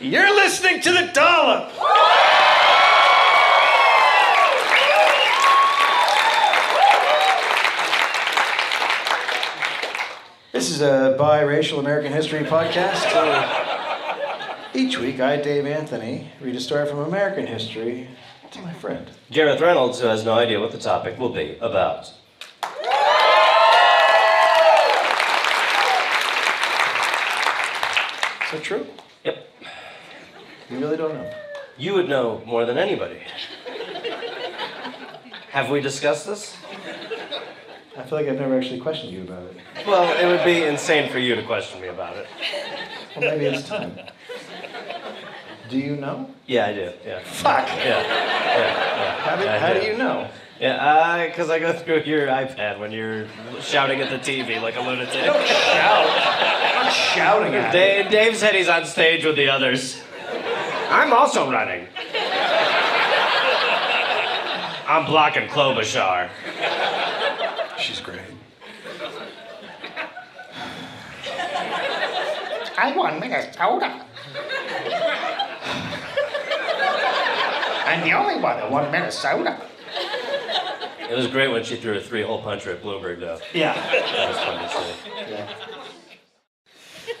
You're listening to the dollop. This is a biracial American history podcast. Uh, each week, I, Dave Anthony, read a story from American history to my friend. Gareth Reynolds, who has no idea what the topic will be about. Is that true? Yep. You really don't know. You would know more than anybody. Have we discussed this? I feel like I've never actually questioned you about it. Well, it would be insane for you to question me about it. Well, maybe it's time. Do you know? Yeah, I do. Yeah. Fuck. Yeah. Yeah. How do, yeah. How do you know? Yeah, because I go through your iPad when you're shouting at the TV like a lunatic. Don't Shout. I'm shouting at. Dave, Dave said he's on stage with the others. I'm also running. I'm blocking Klobuchar. She's great. I want Minnesota. I'm the only one that won Minnesota. It was great when she threw a three-hole puncher at Bloomberg, though. Yeah. That was fun to see.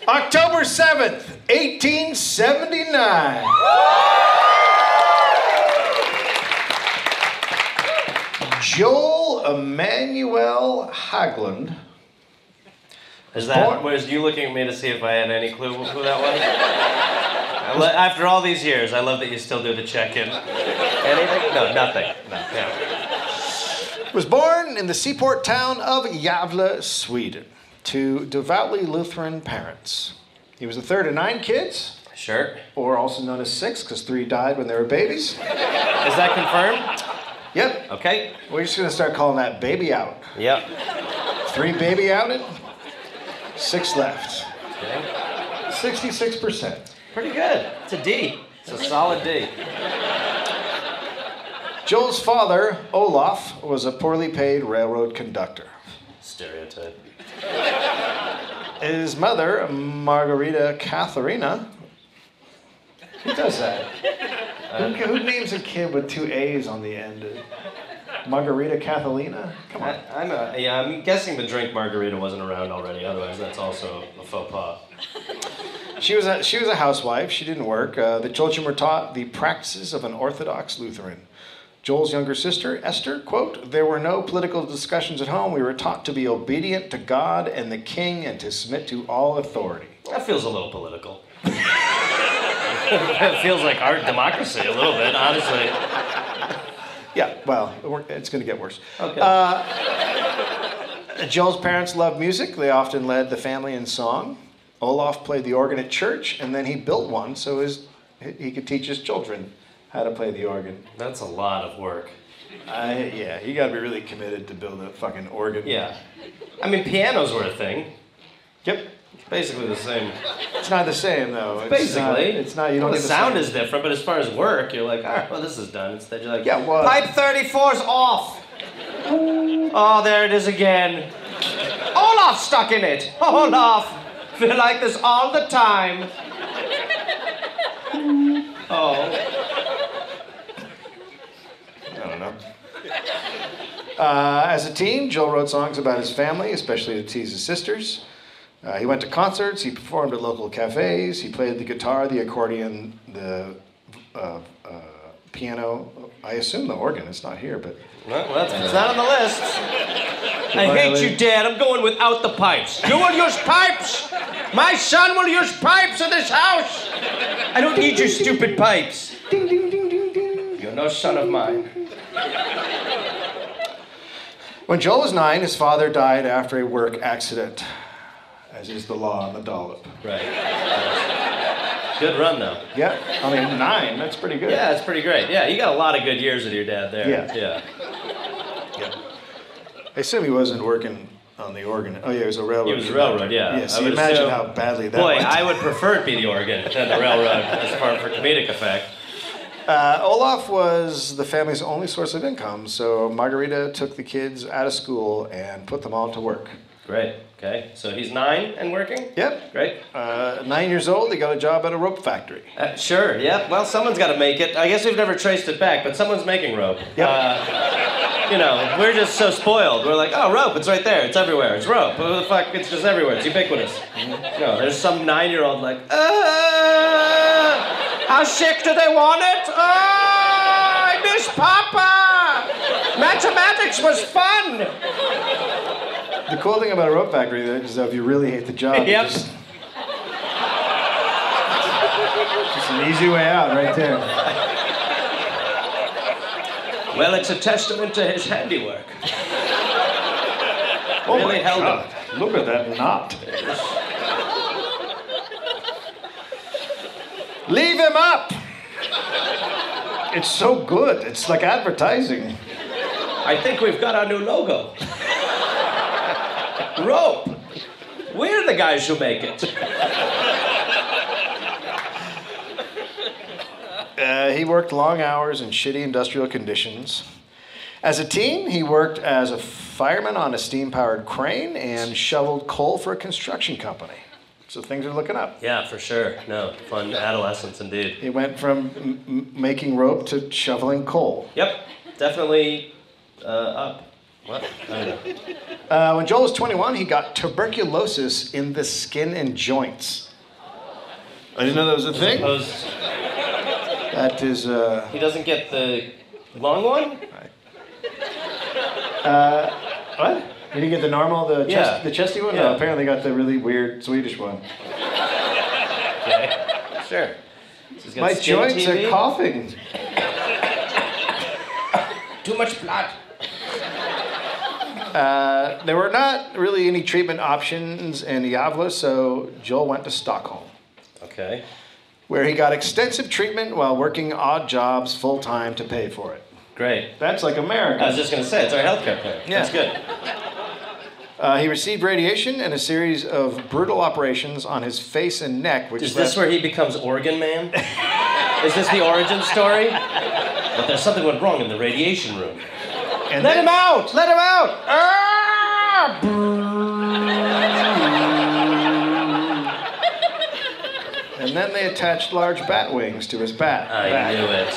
October 7th, 1879. Joel Emmanuel Haglund. Is that was you looking at me to see if I had any clue who that was? After all these years, I love that you still do the check-in. Anything? No, nothing. No. Yeah. was born in the seaport town of Gävle, Sweden, to devoutly Lutheran parents. He was the third of nine kids, Sure. or also known as six, because three died when they were babies. Is that confirmed? Yep, Okay. we're just gonna start calling that baby out. Yep. Three baby outed, six left. Okay. 66%. Pretty good. It's a D. It's a solid D. Joel's father, Olaf, was a poorly paid railroad conductor. Stereotype. His mother, Margarita Katharina, who does that? who, who names a kid with two A's on the end? Margarita Catalina? Come on. I, I'm a, yeah, I'm guessing the drink margarita wasn't around already. Otherwise, that's also a faux pas. She was a, she was a housewife. She didn't work. Uh, the children were taught the practices of an Orthodox Lutheran. Joel's younger sister, Esther, quote, There were no political discussions at home. We were taught to be obedient to God and the king and to submit to all authority. That feels a little political. it feels like our democracy a little bit, honestly. Yeah, well, it's going to get worse. Okay. Uh, Joel's parents loved music. They often led the family in song. Olaf played the organ at church, and then he built one so his, he could teach his children how to play the organ. That's a lot of work. I, yeah, you got to be really committed to build a fucking organ. Yeah. I mean, pianos were a thing. Yep. Basically the same. It's not the same though. It's Basically. not, it's not. You don't the the sound same. is different, but as far as work, you're like, all right, well, this is done. Instead, you're like, Yeah, well- pipe 34's off. Oh, there it is again. Olaf stuck in it. Olaf, feel like this all the time. Oh. I don't know. Uh, as a teen, Joel wrote songs about his family, especially to tease his sisters. Uh, he went to concerts. He performed at local cafes. He played the guitar, the accordion, the uh, uh, piano. I assume the organ. It's not here, but Well, that's, it's not on the list. I hate you, Dad. I'm going without the pipes. You will use pipes. My son will use pipes in this house. I don't need your stupid pipes. ding ding ding ding ding. You're no son of mine. When Joel was nine, his father died after a work accident, as is the law on the dollop. Right. Good run, though. Yeah, I mean nine. That's pretty good. Yeah, it's pretty great. Yeah, you got a lot of good years with your dad there. Yeah. Yeah. Yeah. I assume he wasn't working on the organ. Oh yeah, he was a railroad. He was a railroad, yeah. Yeah. So imagine assume- how badly that Boy, went. I would prefer it be the organ than the railroad as far for comedic effect. Uh, Olaf was the family's only source of income, so Margarita took the kids out of school and put them all to work. Great. Okay, so he's nine and working? Yep. Great. Uh, nine years old, he got a job at a rope factory. Uh, sure, yeah. Well, someone's got to make it. I guess we've never traced it back, but someone's making rope. Yep. Uh, you know, we're just so spoiled. We're like, oh, rope, it's right there. It's everywhere. It's rope. Who the fuck? It's just everywhere. It's ubiquitous. No, there's some nine year old like, uh, how sick do they want it? Oh, I miss Papa. Mathematics was fun. The cool thing about a rope factory though, is that if you really hate the job, Yep. just, just an easy way out right there. Well, it's a testament to his handiwork. Oh Really my held God. Look at that knot. Leave him up. It's so good. It's like advertising. I think we've got our new logo. Rope. We're the guys who make it. Uh, he worked long hours in shitty industrial conditions. As a teen, he worked as a fireman on a steam powered crane and shoveled coal for a construction company. So things are looking up. Yeah, for sure. No, fun adolescence indeed. He went from m- m- making rope to shoveling coal. Yep, definitely uh, up. What? I don't know. Uh, when Joel was 21, he got tuberculosis in the skin and joints. I didn't know that was a thing. Suppose That is, uh, he doesn't get the long one? what? Did he get the normal, the, chest, Yeah. the chesty one? Yeah. No, apparently got the really weird Swedish one. Okay. Sure. So My joints TV? are coughing. Too much blood. Uh, there were not really any treatment options in Gävle, so Joel went to Stockholm, Okay. where he got extensive treatment while working odd jobs full time to pay for it. Great. That's like America. I was just going to say, it's our healthcare plan. Yeah. That's good. Uh, he received radiation and a series of brutal operations on his face and neck, which Is this where he becomes Organ Man? Is this the origin story? But there's something went wrong in the radiation room. and Let then- him out! Let him out! Ah! And then they attached large bat wings to his bat. I back. knew it.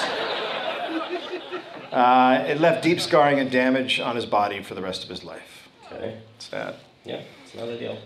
Uh, it left deep scarring and damage on his body for the rest of his life. Okay. Sad. Yeah, it's not ideal.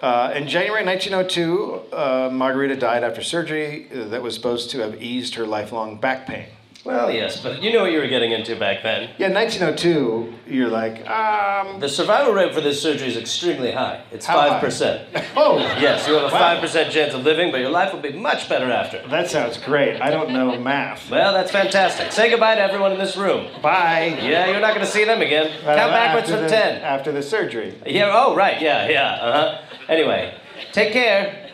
Uh, in January 1902, uh, Margarita died after surgery that was supposed to have eased her lifelong back pain. Well, yes, but you know what you were getting into back then. Yeah, 1902, you're like, um, The survival rate for this surgery is extremely high. It's How 5%. oh, Yes, you have a Wow. 5% chance of living, but your life will be much better after. that sounds great. I don't know math. Well, that's fantastic. Say goodbye to everyone in this room. Bye. Yeah, you're not going to see them again. Uh, Count backwards from the- 10. After the surgery. Yeah, oh, right, yeah, yeah, uh huh. Anyway, take care.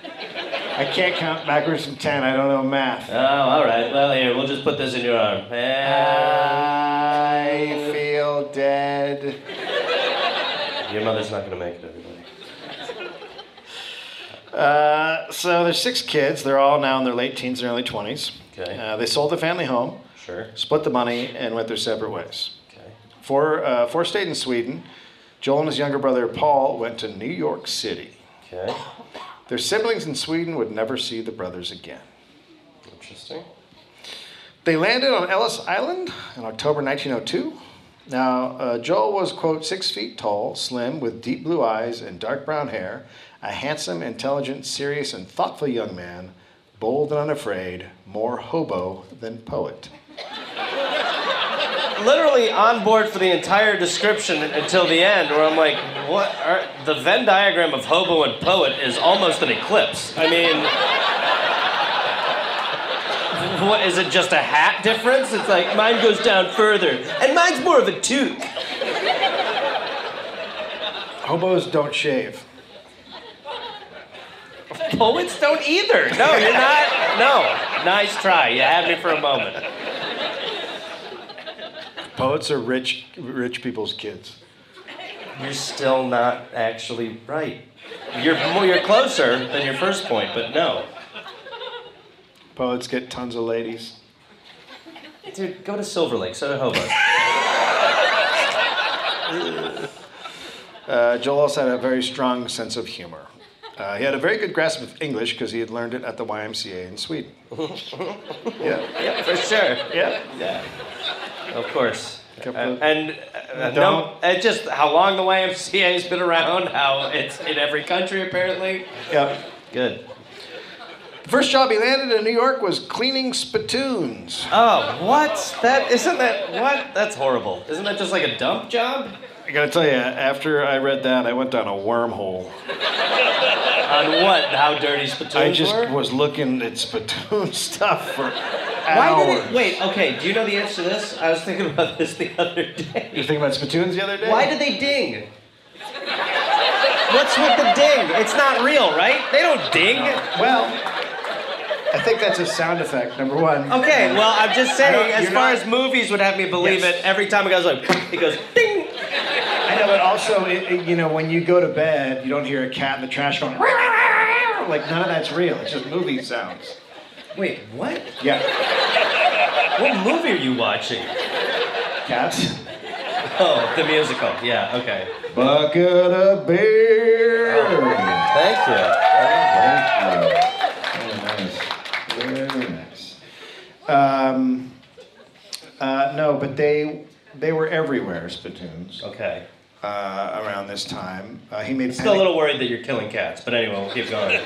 I can't count backwards from 10. I don't know math. Oh, all right. Well, here, we'll just put this in your arm. And I feel dead. your mother's not going to make it, everybody. Uh, so there's six kids. They're all now in their late teens and early 20s. Okay. Uh, they sold the family home, Sure. split the money, and went their separate ways. Okay. Four, uh, four stayed in Sweden. Joel and his younger brother Paul went to New York City. Okay. Their siblings in Sweden would never see the brothers again. Interesting. They landed on Ellis Island in October 1902. Now, uh, Joel was, quote, six feet tall, slim, with deep blue eyes and dark brown hair, a handsome, intelligent, serious, and thoughtful young man, bold and unafraid, more hobo than poet. Literally on board for the entire description until the end, where I'm like, what? Are, the Venn diagram of hobo and poet is almost an eclipse. I mean, what is it? Just a hat difference? It's like mine goes down further, and mine's more of a toque. Hobos don't shave. Poets don't either. No, you're not. No. Nice try. You had me for a moment. Poets are rich, rich people's kids. You're still not actually right. You're more, you're closer than your first point, but no. Poets get tons of ladies. Dude, go to Silver Lake, so do hobos. Uh, Joel also had a very strong sense of humor. Uh, he had a very good grasp of English because he had learned it at the YMCA in Sweden. yeah, Yeah, for sure. yeah. Yeah. Of course. Uh, and uh, no, uh, just how long the YMCA has been around, how it's in every country apparently. yeah. Good. The first job he landed in New York was cleaning spittoons. Oh, what? That isn't that what? That's horrible. Isn't that just like a dump job? I gotta tell you, after I read that, I went down a wormhole. On what? How dirty spittoons I just were? was looking at spittoon stuff for Why did it? Wait. Okay. Do you know the answer to this? I was thinking about this the other day. You day. thinking about spittoons the other day? Why did they ding? What's with the ding? It's not real, right? They don't ding. Well, I think that's a sound effect. Number one. Okay, well, I'm just saying, as far not- as movies would have me believe Yes. it, every time it goes like, it goes ding. I know, but also, it, it- you know, when you go to bed, you don't hear a cat in the trash going. Like none of that's real. It's just movie sounds. Wait, what? Yeah. What movie are you watching? Cats. Oh, the musical. Yeah, okay. Bucket of beer. Thank you. Thank you. Very nice. Very nice. Um, uh, no, but they they were everywhere. Spittoons Okay. uh, around this time. Uh, he made Still a little worried that you're killing cats, but anyway, we'll keep going.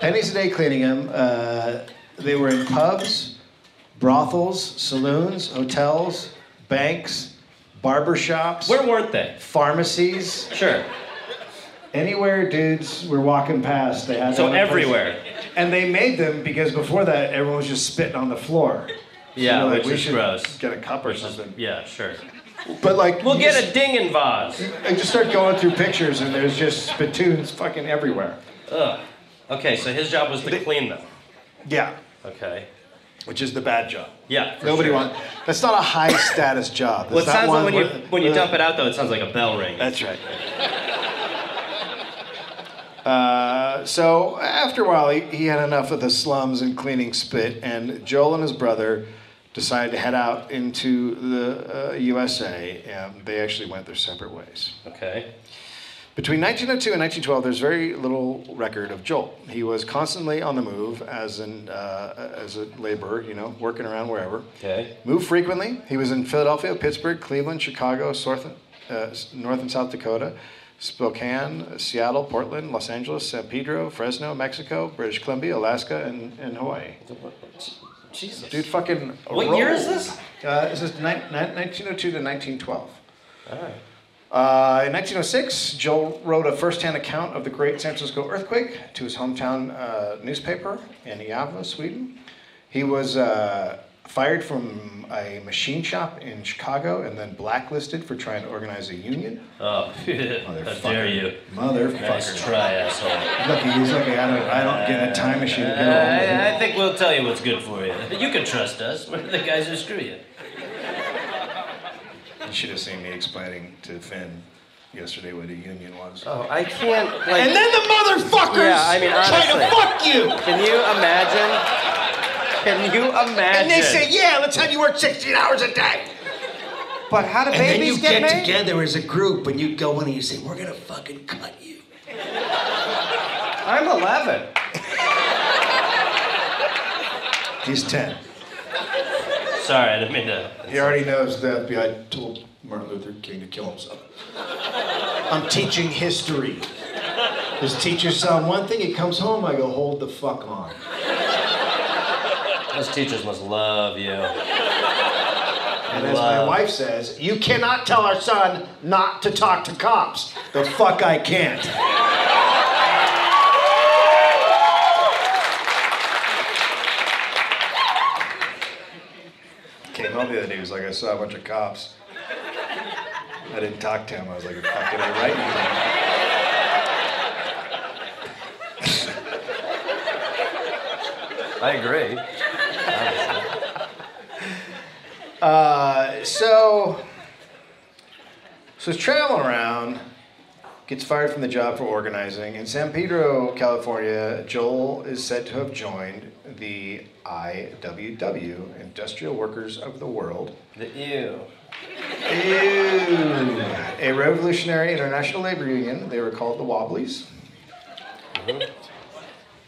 pennies a day cleaning them. Uh, they were in pubs, brothels, saloons, hotels, banks, barber shops, Where weren't they? pharmacies. Sure. Anywhere dudes were walking past, they had. So them in place. everywhere. And they made them because before that, everyone was just spitting on the floor. Yeah, like, we should gross. Get a cup or something. Yeah, sure. But like, We'll get just- a dingin' vase. I just start going through pictures, and there's just spittoons fucking everywhere. Ugh. Okay, so his job was to clean them. Yeah, Okay. which is the bad job. Yeah. Nobody sure. wants. That's not a high status job. Well, it sounds like when you when you uh, dump it out though, it sounds like a bell ring. That's right. Uh, so after a while, he, he had enough of the slums and cleaning spit, and Joel and his brother decided to head out into the uh, USA, and they actually went their separate ways. Okay. Between 1902 and 1912, there's very little record of Joel. He was constantly on the move as an uh, as a laborer, you know, working around wherever. Okay. Moved frequently. He was in Philadelphia, Pittsburgh, Cleveland, Chicago, North, uh, North and South Dakota, Spokane, Seattle, Portland, Los Angeles, San Pedro, Fresno, Mexico, British Columbia, Alaska, and, and Hawaii. Jesus. Dude, fucking. What year is this? Uh, this is ni- ni- 1902 to 1912. All right. Uh, in 1906, Joel wrote a first-hand account of the Great San Francisco earthquake to his hometown uh, newspaper in Gävle, Sweden. He was uh, fired from a machine shop in Chicago and then blacklisted for trying to organize a union. Oh, how dare you? Motherfucker. Nice try, asshole. Lucky he's lucky I don't, I don't get a time machine Uh. I, I think we'll tell you what's good for you. You can trust us. We're the guys who screw you. You should have seen me explaining to Finn yesterday what a union was. Oh, I can't. Like, And then the motherfuckers Yeah, I mean, try to fuck you! can you imagine? Can you imagine? And they say, yeah, let's have you work 16 hours a day. but how do And then babies you get, get made? together as a group and you go in and you say, we're gonna fucking cut you. I'm 11. He's 10. Sorry, I didn't mean to. He already knows the FBI told Martin Luther King to kill himself. I'm teaching history. His teacher saw him one thing, he comes home, I go, hold the fuck on. Those teachers must love you. And as my wife says, you cannot tell our son not to talk to cops. The fuck I can't. Came home the other day, he was like, I saw a bunch of cops. I didn't talk to him. I was like, fuck, did I write anything? I agree. Uh, so, so he's traveling around, gets fired from the job for organizing. In San Pedro, California, Joel is said to have joined the IWW, Industrial Workers of the World, The ew. Ew. a revolutionary international labor union. They were called the Wobblies.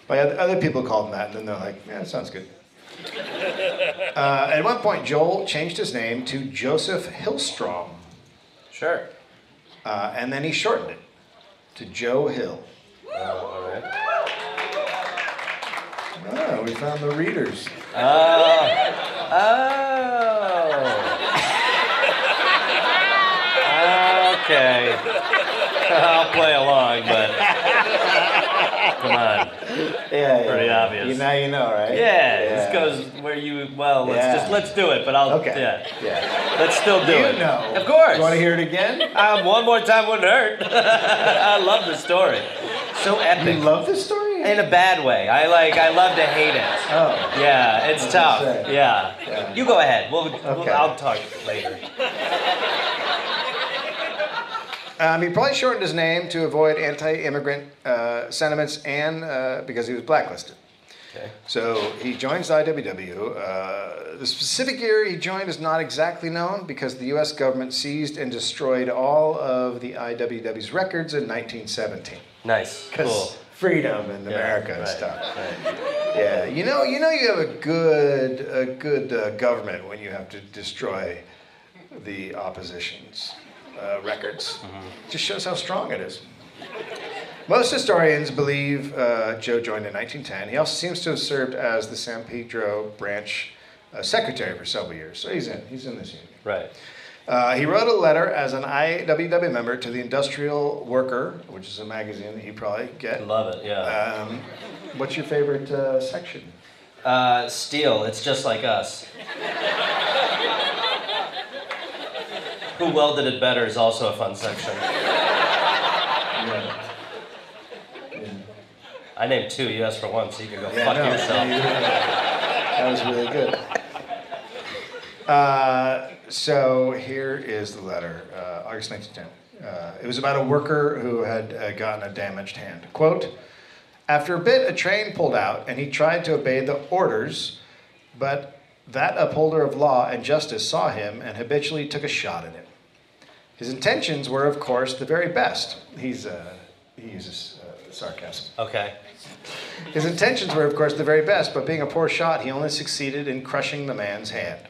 By other, other people called them that, and then they're like, yeah, that sounds good. Uh, at one point, Joel changed his name to Joseph Hillstrom, Sure. uh, and then he shortened it to Joe Hill. Oh, all right. Oh, we found the readers. Oh. okay. I'll play along, but come on. Yeah, Pretty obvious. You now you know, right? Yeah, this goes where you. Well, let's Yeah. just let's do it. But I'll. Okay. Yeah. Yeah. Let's still do You it. know. Of course. You want to hear it again? Um, one more time wouldn't hurt. I love the story. So You epic. love this story? In a bad way. I like. I love to hate it. Oh. Yeah, it's tough. Yeah. Yeah. You go ahead. We'll, we'll. Okay. I'll talk later. Um, he probably shortened his name to avoid anti-immigrant uh, sentiments and uh, because he was blacklisted. Okay. So he joins the IWW. Uh, the specific year he joined is not exactly known because the U.S. government seized and destroyed all of the IWW's records in 1917. Nice. Cool. Freedom and Yeah, America and right, stuff. right. Yeah, you know, you know, you have a good, a good uh, government when you have to destroy the opposition's uh, records. Just shows how strong it is. Most historians believe uh, Joe joined in 1910. He also seems to have served as the San Pedro branch uh, secretary for several years. So he's in. He's in this union. Right. Uh, he wrote a letter as an IWW member to the Industrial Worker, which is a magazine that you probably get. Love it. Yeah. Um, what's your favorite uh, section? Uh, steel. It's just like us. Who welded it better is also a fun section. Yeah. I named two. You asked for one, so you can go Yeah, fuck no, yourself. you- That was really good. So here is the letter, uh, August 1910. Uh, it was about a worker who had uh, gotten a damaged hand. Quote, after a bit, a train pulled out, and he tried to obey the orders, but that upholder of law and justice saw him and habitually took a shot at him. His intentions were, of course, the very best. He's, uh, he uses uh, sarcasm. Okay. His intentions were, of course, the very best, but being a poor shot, he only succeeded in crushing the man's hand.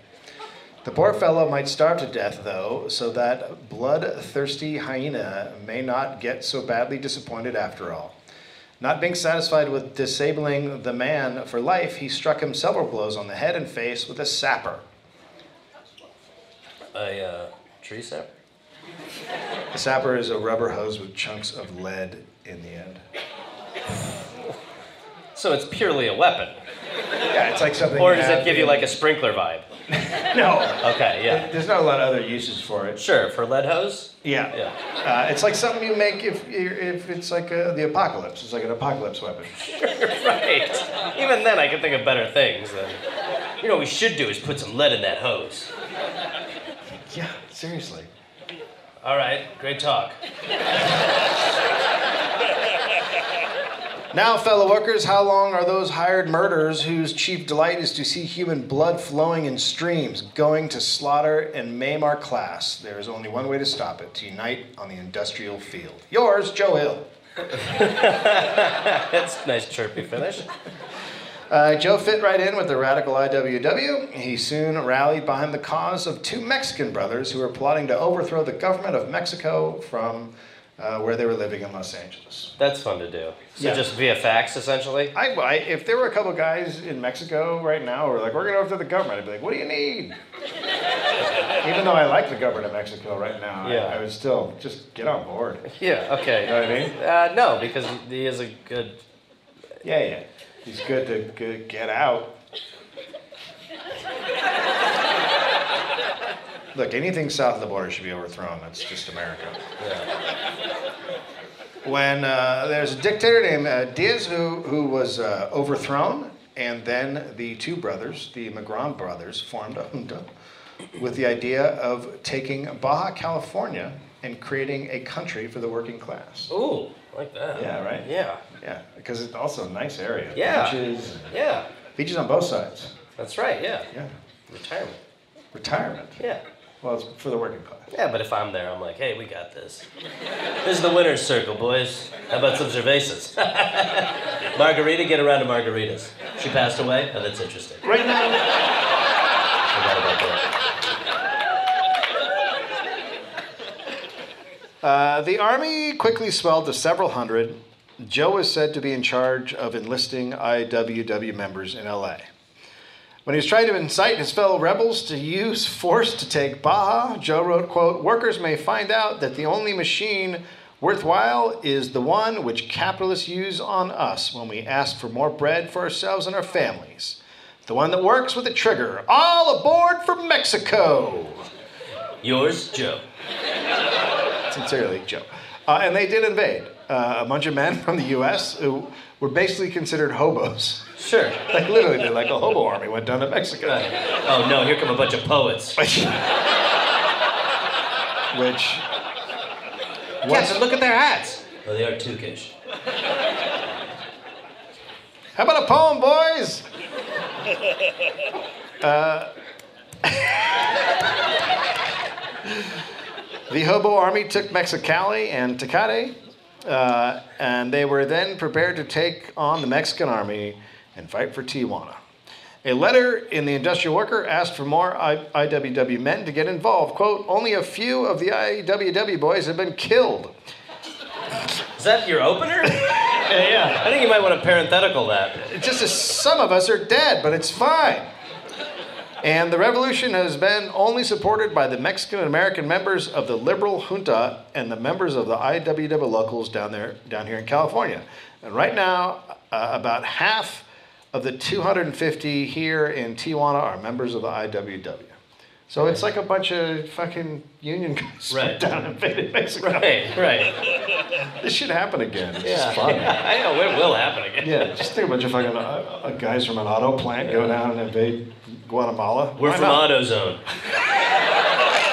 The poor fellow might starve to death, though, so that bloodthirsty hyena may not get so badly disappointed after all. Not being satisfied with disabling the man for life, he struck him several blows on the head and face with a sapper. A uh, tree sapper? A sapper is a rubber hose with chunks of lead in the end. So it's purely a weapon, Yeah, it's like something. or does it give you like a sprinkler vibe? No. Okay. Yeah. There's not a lot of other uses for it. Sure. For lead hose. Yeah. Yeah. Uh, it's like something you make if if it's like uh the apocalypse. It's like an apocalypse weapon. right. Even then, I can think of better things. Than, you know, what we should do is put some lead in that hose. Yeah, seriously. All right. Great talk. Now, fellow workers, how long are those hired murderers whose chief delight is to see human blood flowing in streams, going to slaughter and maim our class? There is only one way to stop it to unite on the industrial field. Yours, Joe Hill. That's a nice chirpy finish. Uh, Joe fit right in with the radical IWW. He soon rallied behind the cause of two Mexican brothers who were plotting to overthrow the government of Mexico from uh, where they were living in Los Angeles. That's fun to do. So Yeah. just via fax, essentially. I, I, if there were a couple guys in Mexico right now who were like, we're going to overthrow the government, I'd be like, what do you need? Even though I like the government of Mexico right now, I- I, would still just get on board. Yeah. Okay. You know what I mean? Uh, no, because he is a good. Yeah, yeah. He's good to good, get out. Look, anything south of the border should be overthrown. That's just America. Yeah. When uh, there's a dictator named uh, Diaz who, who was uh, overthrown, and then the two brothers, the Magón brothers, formed a junta with the idea of taking Baja California and creating a country for the working class. Ooh, like that. Yeah, right? Yeah. Yeah, because it's also a nice area. Yeah. Beaches, Yeah. beaches on both sides. That's right. Yeah. Yeah. Retirement. Retirement. Yeah. Well, it's for the working class. Yeah, but if I'm there, I'm like, hey, we got this. This is the winner's circle, boys. How about some cervezas? Margarita, get around to margaritas. She passed away? Oh, that's interesting. Right now, Forgot about that. uh, the army quickly swelled to several hundred. Joe was said to be in charge of enlisting IWW members in LA. When he was trying to incite his fellow rebels to use force to take Baja, Joe wrote, quote, Workers may find out that the only machine worthwhile is the one which capitalists use on us when we ask for more bread for ourselves and our families. The one that works with a trigger. All aboard for Mexico! Yours, Joe. Sincerely, Joe. Uh, and they did invade. Uh, a bunch of men from the U.S. who were basically considered hobos. Sure. Like literally, they're like a hobo army went down to Mexico. Right. Oh no, here come a bunch of poets. Which, which Yes, and look at their hats. Oh, they are Tukish. how about a poem, boys? Uh, the hobo army took Mexicali and Tecate, uh, and they were then prepared to take on the Mexican army and fight for Tijuana. A letter in the Industrial Worker asked for more I- IWW men to get involved. Quote, only a few of the IWW boys have been killed. Is that your opener? Yeah. I think you might want to parenthetical that. It's just as some of us are dead, but it's fine. And the revolution has been only supported by the Mexican and American members of the liberal junta and the members of the IWW locals down there, down here in California. And right now, uh, about half of the 250 here in Tijuana are members of the IWW. So it's like a bunch of fucking union guys Right. down and invaded Mexico. Right, right. This should happen again. It's Yeah. just fun. I know, it will happen again. Yeah, just think a bunch of fucking uh, uh, guys from an auto plant go down and invade Guatemala. We're Why from not? AutoZone.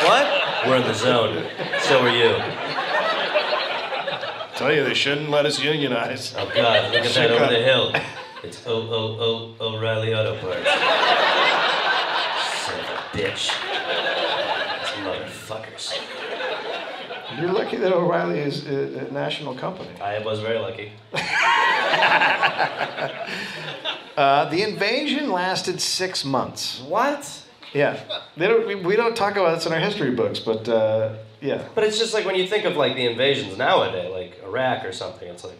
what? We're in the zone. So are you. Tell you they shouldn't let us unionize. Oh God, look at that over the hill. It's O O O O'Reilly Auto Parts. Son of a bitch. These motherfuckers. You're lucky that O'Reilly is a, a national company. I was very lucky. Uh, the invasion lasted six months. What? Yeah, they don't, we, we don't talk about this in our history books, but uh, yeah. But it's just like when you think of like the invasions nowadays, like Iraq or something, it's like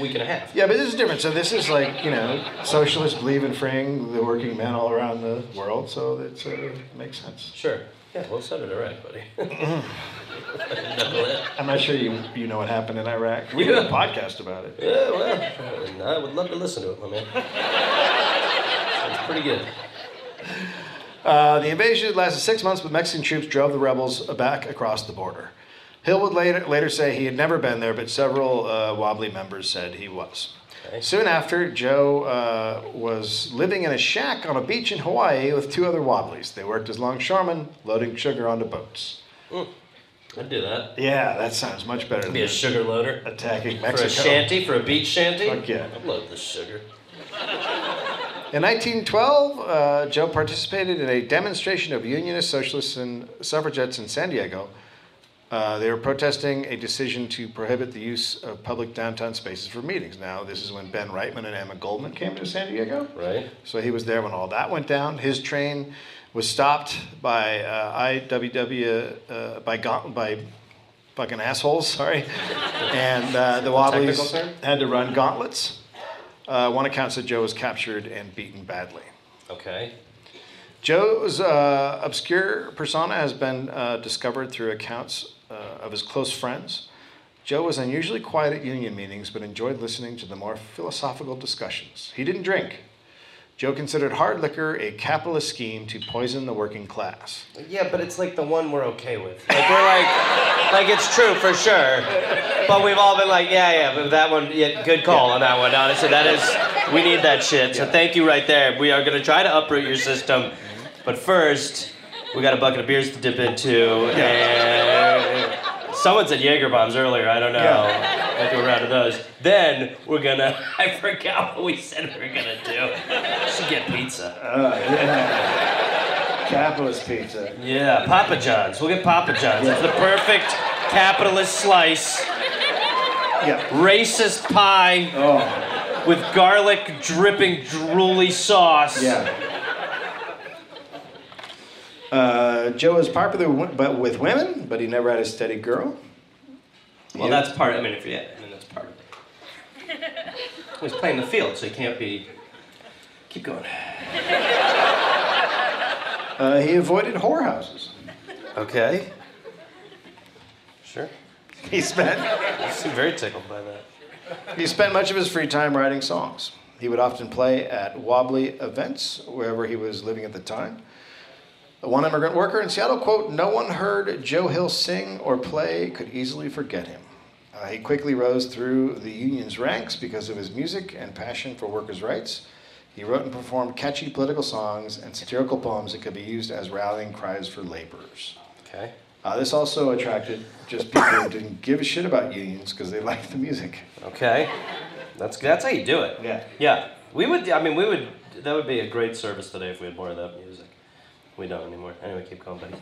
week and a half. Yeah, but this is different. So this is like you know, socialists believe in freeing the working men all around the world, so it's, uh, it makes sense. Sure. Yeah, well, so did Iraq, buddy. I'm not sure you you know what happened in Iraq. We did a podcast about it. Yeah, well, I would love to listen to it, my man. It's pretty good. Uh, the invasion lasted six months, but Mexican troops drove the rebels back across the border. Hill would later, later say he had never been there, but several uh, wobbly members said he was. Okay. Soon after, Joe uh, was living in a shack on a beach in Hawaii with two other wobblies. They worked as longshoremen, loading sugar onto boats. I'd do that. Yeah, that sounds much better Be a sugar loader. attacking For a shanty, for a beach shanty? Fuck yeah. I'd load the sugar. In 1912, uh, Joe participated in a demonstration of Unionist, Socialists, and suffragettes in San Diego. Uh, they were protesting a decision to prohibit the use of public downtown spaces for meetings. Now, this is when Ben Reitman and Emma Goldman came to San Diego. Right? So he was there when all that went down. His train was stopped by uh, IWW uh, by gaunt- by fucking assholes. Sorry, and uh, the Wobblies had to run gauntlets. Uh, one account said Joe was captured and beaten badly. Okay. Joe's uh, obscure persona has been uh, discovered through accounts uh, of his close friends. Joe was unusually quiet at union meetings, but enjoyed listening to the more philosophical discussions. He didn't drink. Joe considered hard liquor a capitalist scheme to poison the working class. Yeah, but it's like the one we're okay with. Like we're like, like it's true for sure. But we've all been like, yeah, yeah, but that one, yeah, good call on that one. Honestly, that is, we need that shit. So thank you right there. We are gonna try to uproot your system, but first, we got a bucket of beers to dip into, and Someone said Jaeger bombs earlier. I don't know. Yeah. Do a round of those. Then we're gonna. I forgot what we said we were gonna do. We Should get pizza. Uh, yeah. Capitalist pizza. Yeah, Papa John's. We'll get Papa John's. It's the perfect capitalist slice. Yeah. Racist pie Oh, with garlic dripping drooly sauce. yeah. Uh, Joe was popular but with women, but he never had a steady girl. Well, Yeah. that's part. I mean, if yeah, I mean that's part of it. He's playing the field, so he can't be. Keep going. Uh, he avoided whorehouses. Okay. Sure. He spent You seem very tickled by that. he spent much of his free time writing songs. He would often play at wobbly events wherever he was living at the time. One immigrant worker in Seattle, quote, no one heard Joe Hill sing or play could easily forget him. Uh, he quickly rose through the union's ranks because of his music and passion for workers' rights. He wrote and performed catchy political songs and satirical poems that could be used as rallying cries for laborers. Okay. Uh, this also attracted just people who didn't give a shit about unions because they liked the music. Okay. That's that's how you do it. Yeah. Yeah. We would. I mean, we would. That would be a great service today if we had more of that music. We don't anymore. Anyway, keep going, buddy.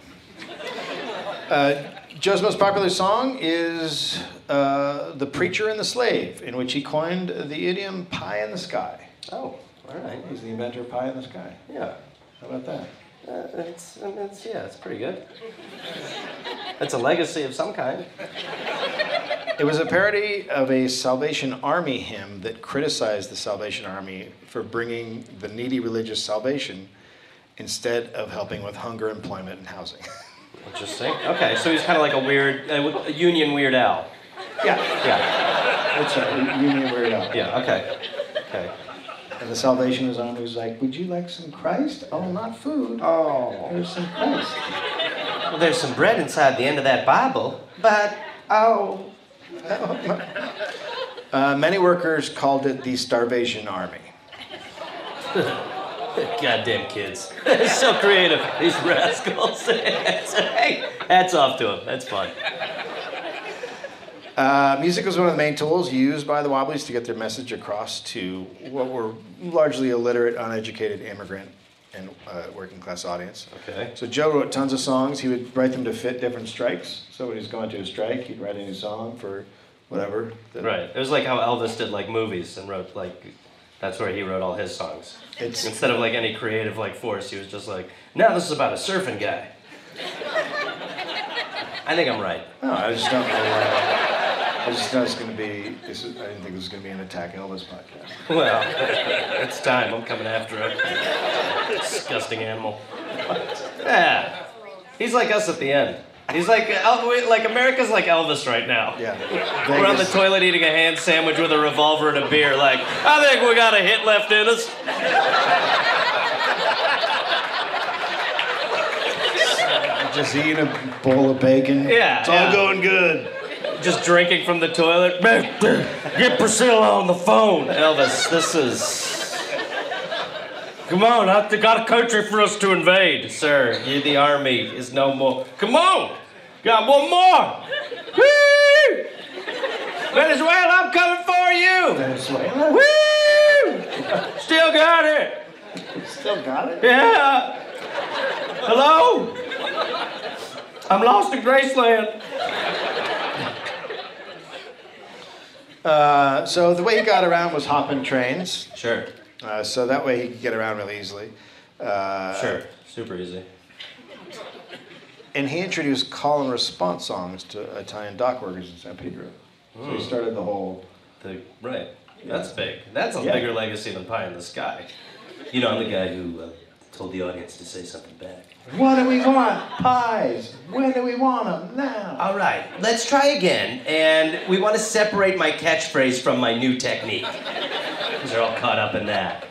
Uh, Joe's most popular song is uh, The Preacher and the Slave, in which he coined the idiom pie in the sky. Oh, all right. He's the inventor of pie in the sky. Yeah. How about that? Uh, it's, it's yeah, it's pretty good. It's a legacy of some kind. It was a parody of a Salvation Army hymn that criticized the Salvation Army for bringing the needy religious salvation instead of helping with hunger, employment, and housing. Interesting. Okay, so he's kind of like a weird, a, a Union Weird Al. yeah, Yeah. that's right. Union Weird Al. Yeah. Okay. Okay. And the Salvation Army was like, "Would you like some Christ? Oh, not food. Oh, there's some Christ." Well, there's some bread inside the end of that Bible, but oh. Uh, many workers called it the Starvation Army. Goddamn kids. So creative, these rascals. hey, hats off to them. That's fun. Uh, music was one of the main tools used by the Wobblies to get their message across to what were largely illiterate, uneducated immigrant and uh, working class audience. Okay. So Joe wrote tons of songs. He would write them to fit different strikes. So when he was going to a strike, he'd write a new song for whatever. that- Right. It was like how Elvis did like movies and wrote like that's where he wrote all his songs. It's Instead of like any creative like force, he was just like, now this is about a surfing guy. I think I'm right. no, I just don't know. Why. I just know it's going to be. This is, I didn't think this was going to be an attack Elvis podcast. Well, it's time. I'm coming after him. Disgusting animal. Yeah. He's like us at the end. He's like El- like America's like Elvis right now. Yeah. We're on the toilet eating a ham sandwich with a revolver and a beer. Like, I think we got a hit left in us. Just eating a bowl of bacon. Yeah, It's all yeah. going good. Just drinking from the toilet. Get Priscilla on the phone. Elvis, this is. Come on, I've got a country for us to invade, sir. You, the army is no more. Come on, got one more. Woo! Venezuela, I'm coming for you. Venezuela? Woo! Still got it. Still got it? Yeah. Hello? I'm lost in Graceland. Uh, so the way he got around was hopping trains. Sure. Uh, so that way he could get around really easily. Uh, Sure. Super easy. And he introduced call and response songs to Italian dock workers in San Pedro. So he started the whole. The, right. That's big. That's a Yeah. bigger legacy than Pie in the Sky. You know, I'm the guy who uh, told the audience to say something back. What do we want? Pies. When do we want them? Now. All right, let's try again. And we want to separate my catchphrase from my new technique. Because they're all caught up in that.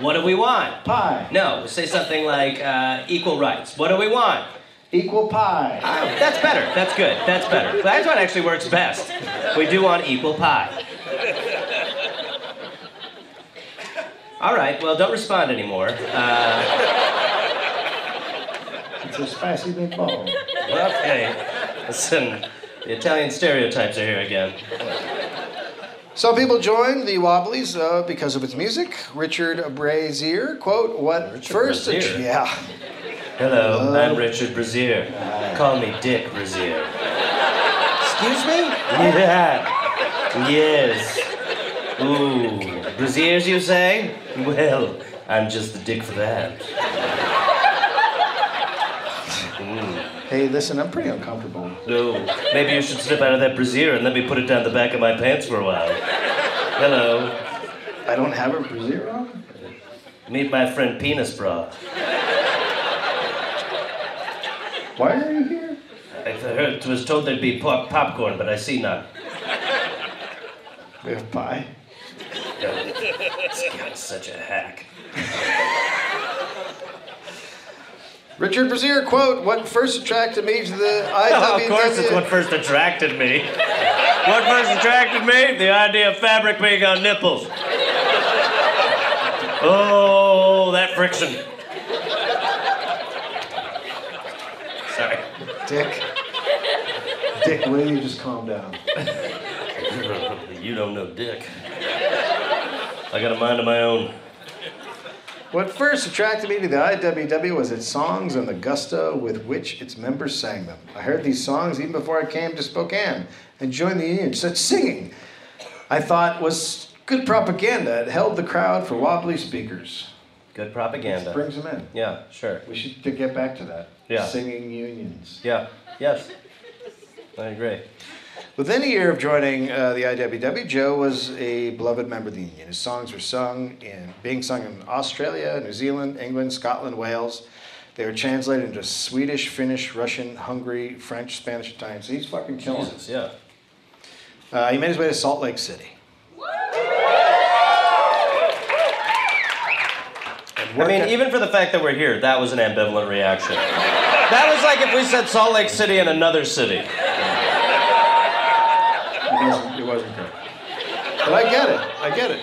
What do we want? Pie. No, say something like uh, equal rights. What do we want? Equal pie. Oh, that's better. That's good. That's better. That's what actually works best. We do want equal pie. All right. Well, don't respond anymore. Uh, It's a spicy meatball. okay. Listen, The Italian stereotypes are here again. Some people joined the Wobblies uh, because of its music. Richard Brazier, quote, what Richard first... Brazier? yeah. Hello, I'm Richard Brazier. Call me Dick Brazier. Excuse me? Yeah. Yes. Ooh. Braziers, you say? Well, I'm just the dick for that. Hey, listen, I'm pretty uncomfortable. No. Maybe you should slip out of that brassiere and let me put it down the back of my pants for a while. Hello. I don't have a brazier on? Meet my friend Penis Bra. Why are you here? I heard, was told there'd be pop- popcorn, but I see none. We have pie. This guy's such a hack. Richard Brazier, quote, what first attracted me to the IWW... Oh, of course, it's what first attracted me. What first attracted me? The idea of fabric being on nipples. Oh, that friction. Sorry. Dick. Dick, will you just calm down? You don't know Dick. I got a mind of my own. What first attracted me to the IWW was its songs and the gusto with which its members sang them. I heard these songs even before I came to Spokane and joined the union. Such singing, I thought, was good propaganda. It held the crowd for wobbly speakers. Good propaganda. Brings them in. Yeah, sure. We should get back to that. Yeah. Singing unions. Yeah, yes. I agree. Within a year of joining uh, the IWW, Joe was a beloved member of the union. His songs were sung in, being sung in Australia, New Zealand, England, Scotland, Wales. They were translated into Swedish, Finnish, Russian, Hungary, French, Spanish, Italian. So he's fucking killing it. Jesus, yeah. Uh, he made his way to Salt Lake City. And I mean, even for the fact that we're here, that was an ambivalent reaction. That was like if we said Salt Lake City and another city. It wasn't, it wasn't good. But I get it. I get it.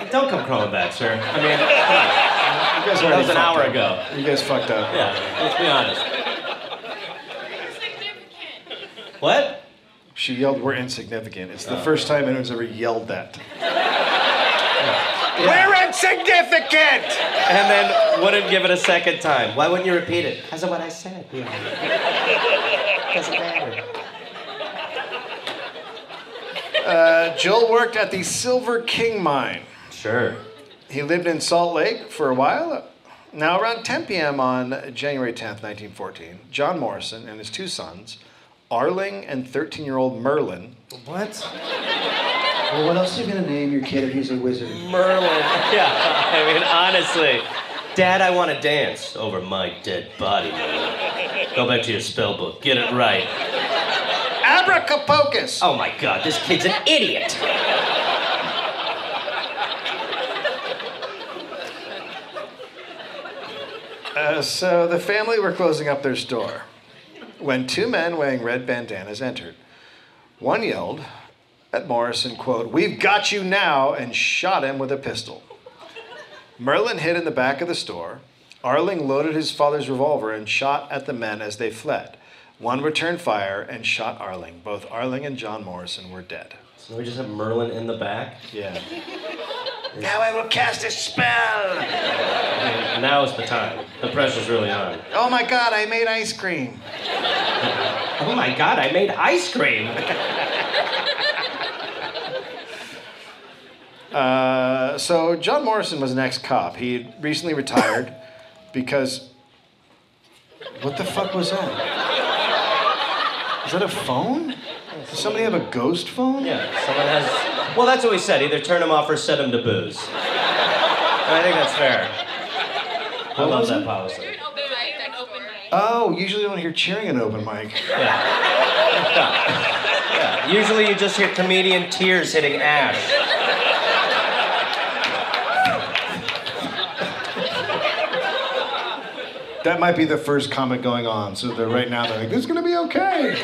Don't come crawling back, sir. I mean, come on. You guys That was an hour up. ago. You guys fucked up. Yeah, let's be honest. What? She yelled, "We're insignificant." It's the first time anyone's ever yelled that. We're insignificant! And then wouldn't give it a second time. Why wouldn't you repeat it? Because of what I said. Doesn't matter. Uh, Joel worked at the Silver King mine. Sure. He lived in Salt Lake for a while. Now, around 10 p.m. on January 10th, 1914, John Morrison and his two sons, Arling and 13 year old Merlin, What? well, what else are you going to name your kid if he's a wizard? Merlin. Yeah, I mean, honestly. Dad, I want to dance over my dead body. Merlin. Go back to your spell book. Get it right. Abracapocus! Oh my god, this kid's an idiot. Uh, so the family were closing up their store when two men wearing red bandanas entered. One yelled at Morrison, quote, We've got you now, and shot him with a pistol. Merlin hid in the back of the store. Arling loaded his father's revolver and shot at the men as they fled. One returned fire and shot Arling. Both Arling and John Morrison were dead. So we just have Merlin in the back? Yeah. Now I will cast a spell! Now's the time. The pressure's really on. Oh my god, I made ice cream. Oh my god, I made ice cream. Uh, so John Morrison was an ex-cop. He had recently retired because. What the fuck was that? Is that a phone? Does somebody have a ghost phone? Yeah, someone has. Well, that's what we said. Either turn him off or set him to booze. And I think that's fair. I love that policy. You're an open mic, that open mic. Oh, usually you don't hear cheering in open mic. Yeah. Usually you just hear comedian tears hitting ash. That might be the first comic going on. So they're right now they're like, "This is gonna be okay."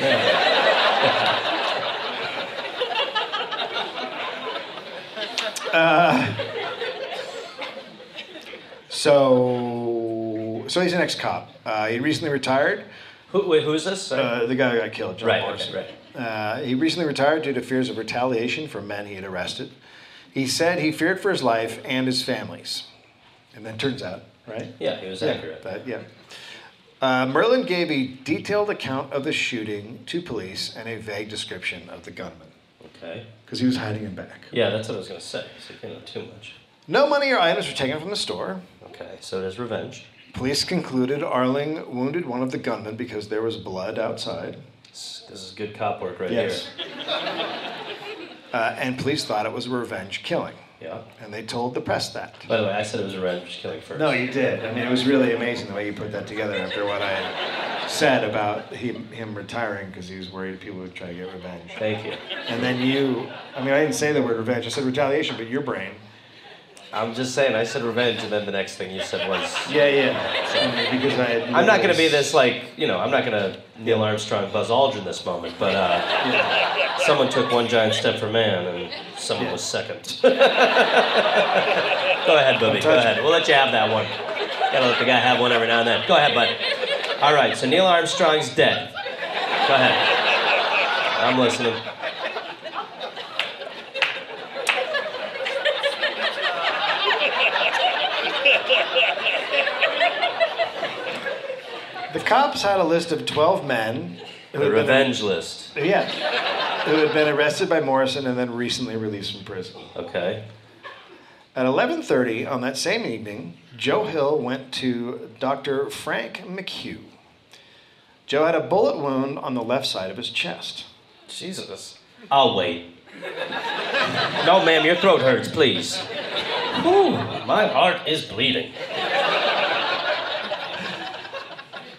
Uh, So, so he's an ex-cop. Uh, he recently retired. Who, wait, who is this? Uh, the guy who got killed, John Right, okay, right. Uh, he recently retired due to fears of retaliation from men he had arrested. He said he feared for his life and his family's. And then turns out, right? yeah, he was Yeah, accurate. that- yeah. Uh, Merlin gave a detailed account of the shooting to police and a vague description of the gunman Okay. because he was hiding in back. Yeah, that's what I was gonna say. So you know too much. No money or items were taken from the store. Okay, so it is revenge. Police concluded Arling wounded one of the gunmen because there was blood outside. This, this is good cop work right Yes. Uh, and police thought it was a revenge killing. Yeah. And they told the press that. By the way, I said it was a revenge killing first. No, you did. I mean, it was really amazing the way you put that together after what I had said about him, him retiring because he was worried people would try to get revenge. Thank you. And then you, I mean, I didn't say the word revenge, I said retaliation, but your brain. I'm just saying, I said revenge, and then the next thing you said was. Yeah, yeah. because I had I'm not gonna be this like, you know, I'm not gonna Neil Armstrong, Buzz Aldrin this moment, but uh, someone took one giant step for man, and someone Yeah. was second. Go ahead, Bubby. Go ahead. me. We'll let you have that one. Gotta let the guy have one every now and then. Go ahead, bud. All right. So Neil Armstrong's dead. Go ahead. I'm listening. The cops had a list of 12 men. The had been- revenge list. Yeah. Who had been arrested by Morrison and then recently released from prison. Okay. At 11:30 on that same evening, Joe Hill went to Dr. Frank McHugh. Joe had a bullet wound on the left side of his chest. Jesus. I'll wait. No, ma'am, your throat hurts, please. Whew, my heart is bleeding.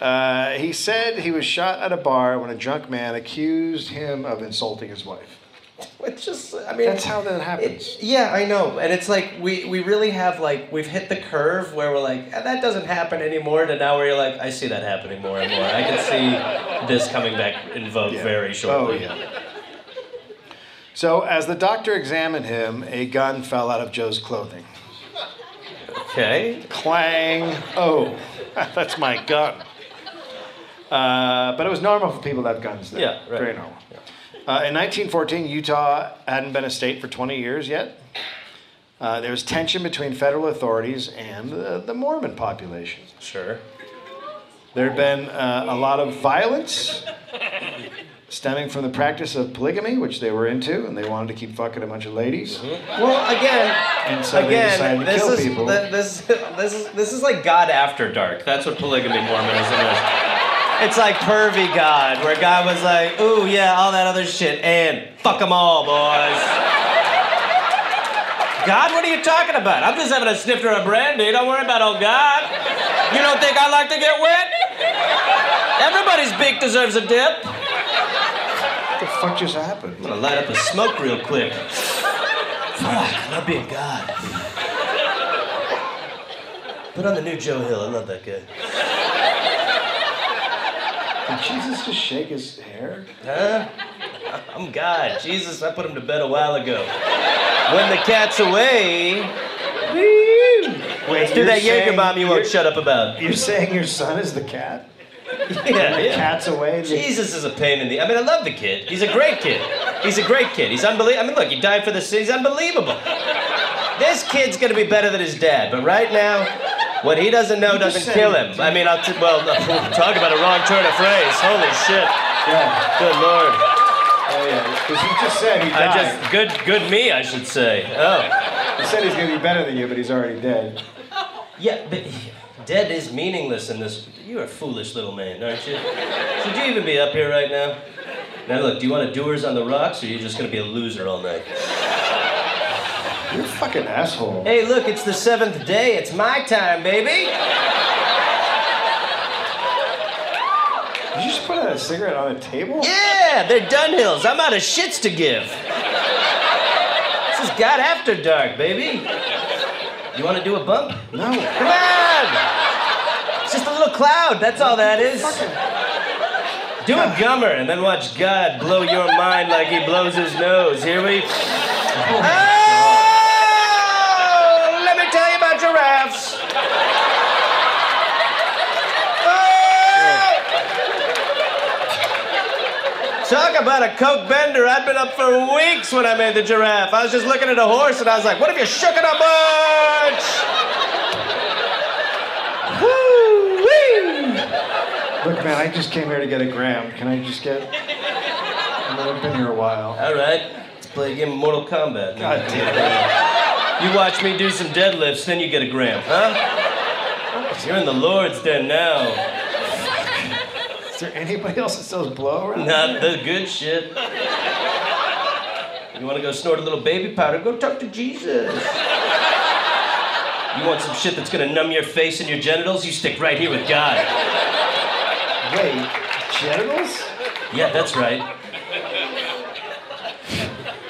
Uh, he said he was shot at a bar when a drunk man accused him of insulting his wife. It's just, I mean, That's how that happens. It, yeah, I know, and it's like we we really have like we've hit the curve where we're like "Ah, that doesn't happen anymore. To now where you're like I see that happening more and more. I can see this coming back in vogue Yeah. very shortly. Oh, yeah. So, as the doctor examined him, a gun fell out of Joe's clothing. Okay. Clang! Oh, that's my gun. Uh, but it was normal for people to have guns then. Yeah, right. Very normal. Uh, in 1914, Utah hadn't been a state for 20 years yet. Uh, there was tension between federal authorities and the, the Mormon population. Sure. There had been uh, a lot of violence stemming from the practice of polygamy, which they were into, and they wanted to keep fucking a bunch of ladies. Well, again, And so they decided again, to this kill is people. th- this this is this is like God after dark. That's what polygamy Mormonism is. It's like pervy God, where God was like, "Ooh, yeah, all that other shit, and fuck them all, boys." God, what are you talking about? I'm just having a snifter of brandy. Don't worry about old God. You don't think I like to get wet? Everybody's beak deserves a dip. What the fuck just happened? I'm gonna light up a smoke real quick. Fuck, I love being God. Put on the new Joe Hill. I love that guy. Did Jesus just shake his hair? Huh? I'm God. Jesus, I put him to bed a while ago. When the cat's away. Wait, Do that Jaeger bomb you won't shut up about. You're saying your son is the cat? Yeah, The yeah. cat's away? Jesus is a pain in the. I mean, I love the kid. He's a great kid. He's a great kid. He's unbelievable. I mean, look, he died for the city. He's unbelievable. This kid's gonna be better than his dad, but right now, what he doesn't know doesn't kill him. I mean, I'll t- well, talk about a wrong turn of phrase. Holy shit. Yeah. Good lord. Oh, yeah. Because you just said he I died. just good, good me, I should say. Oh, He said he's going to be better than you, but he's already dead. yeah, but dead is meaningless in this. You're a foolish little man, aren't you? Should you even be up here right now? Now look, do you want to doers on the rocks, or are you just gonna be a loser all night? You're a fucking asshole. Hey, look, it's the seventh day. It's my time, baby. Did you just put a cigarette on the table? Yeah, they're Dunhills. I'm out of shits to give. This is God after dark, baby. You want to do a bump? No. Come on! It's just a little cloud, that's all that is. Do a gummer and then watch God blow your mind like he blows his nose. Here we. Oh! Let me tell you about giraffes. Talk about a coke bender. I'd been up for weeks when I made the giraffe. I was just looking at a horse and I was like, what if you shook it a bunch? Woo-wee. Look, man, I just came here to get a gram. Can I just get? I've been here a while. All right, let's play a game of Mortal Kombat. God damn You watch me do some deadlifts, then you get a gram, huh? You're in the Lord's den now. Is there anybody else that sells blow around? Not the good shit. You want to go snort a little baby powder? Go talk to Jesus. You want some shit that's gonna numb your face and your genitals? You stick right here with God. Wait, genitals? Yeah, that's right.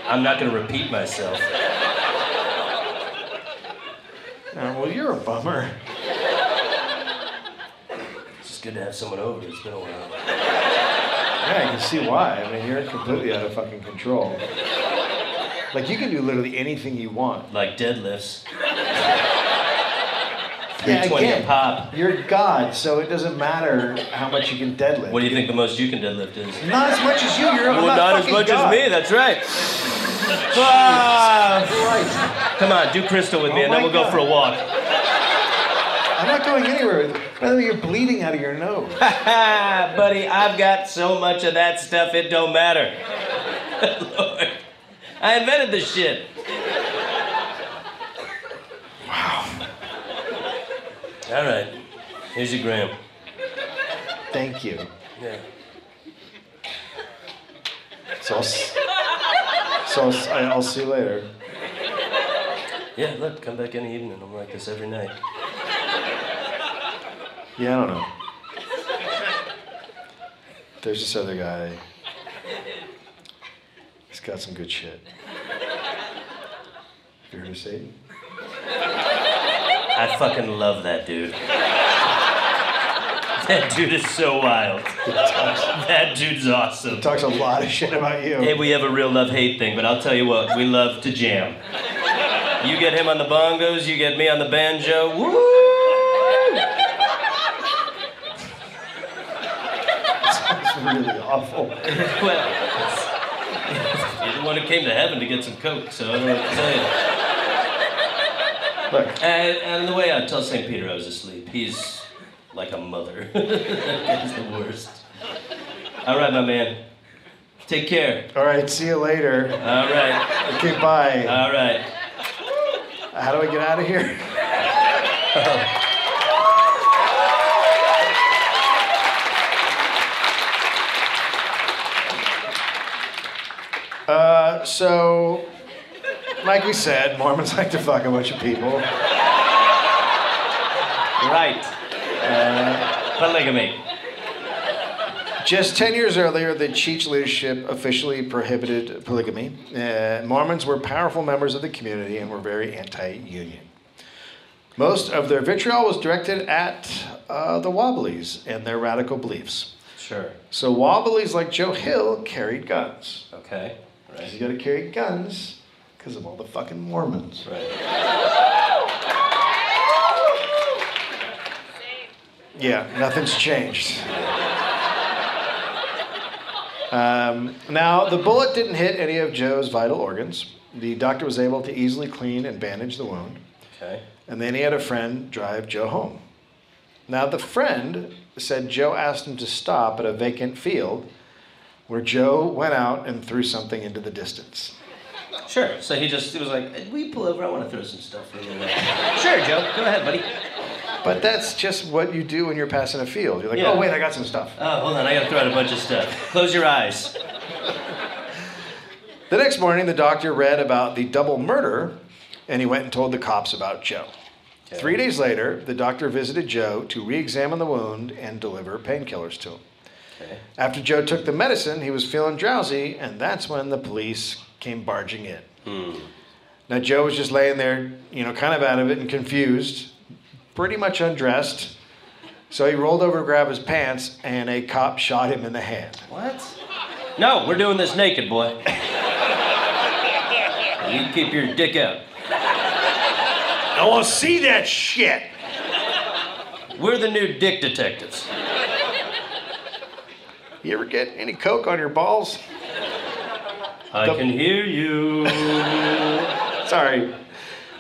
I'm not gonna repeat myself. Uh, well, you're a bummer. It's good to have someone over. It's been a while. Yeah, I can see why. I mean, you're completely out of fucking control. Like, you can do literally anything you want. Like deadlifts. Yeah, 320 a again, pop. You're God, so it doesn't matter how much you can deadlift. What do you think the most you can deadlift is? Not as much as you. You're Well, not, not as much God. as me, that's right. Ah, come on, do crystal with me Oh and then we'll go for a walk. I'm not going anywhere. By the way, you're bleeding out of your nose. Ha buddy, I've got so much of that stuff it don't matter. Lord, I invented this shit. Wow. All right, here's your gram. Thank you. Yeah. So I'll, so I'll, I'll see you later. Yeah, look, come back any evening. I'm like this every night. Yeah, I don't know. There's this other guy. He's got some good shit. Have you heard of Satan? I fucking love that dude. That dude is so wild. That dude's awesome. Talks a lot of shit about you. Hey, we have a real love hate thing, but I'll tell you what, we love to jam. You get him on the bongos, you get me on the banjo. Woo! Really awful. Well, you're the one who came to heaven to get some coke, so I don't know what to tell you. Look, And, and the way I tell St. Peter I was asleep, he's like a mother. He's the worst. All right, my man. Take care. all right, see you later. All right. Okay, bye. All right. How do I get out of here? Uh, so, like we said, Mormons like to fuck a bunch of people. Right. Uh, polygamy. Just 10 years earlier, the Cheech leadership officially prohibited polygamy. Uh, Mormons were powerful members of the community and were very anti union. Most of their vitriol was directed at uh, the Wobblies and their radical beliefs. Sure. So, Wobblies like Joe Hill carried guns. Okay. Because you Right. gotta carry guns because of all the fucking Mormons. Right. Yeah, nothing's changed. Um, now, the bullet didn't hit any of Joe's vital organs. The doctor was able to easily clean and bandage the wound, Okay. and then he had a friend drive Joe home. Now, the friend said Joe asked him to stop at a vacant field where Joe went out and threw something into the distance. Sure. So he just he was like, "Will you pull over? I want to throw some stuff for a little while." sure, Joe. Go ahead, buddy. But that's just what you do when you're passing a field. You're like, oh, Yeah. oh, wait, I got some stuff. Oh, hold on. I gotta throw out a bunch of stuff. Close your eyes. The next morning, the doctor read about the double murder and he went and told the cops about Joe. Okay. Three days later, the doctor visited Joe to re examine the wound and deliver painkillers to him. Okay. After Joe took the medicine, he was feeling drowsy, and that's when the police came barging in. Hmm. Now, Joe was just laying there, you know, kind of out of it and confused, pretty much undressed. So he rolled over to grab his pants, and a cop shot him in the hand. What? No, we're doing this naked, boy. you keep your dick out. I want to see that shit! We're the new dick detectives. You ever get any coke on your balls? I can hear you. Sorry.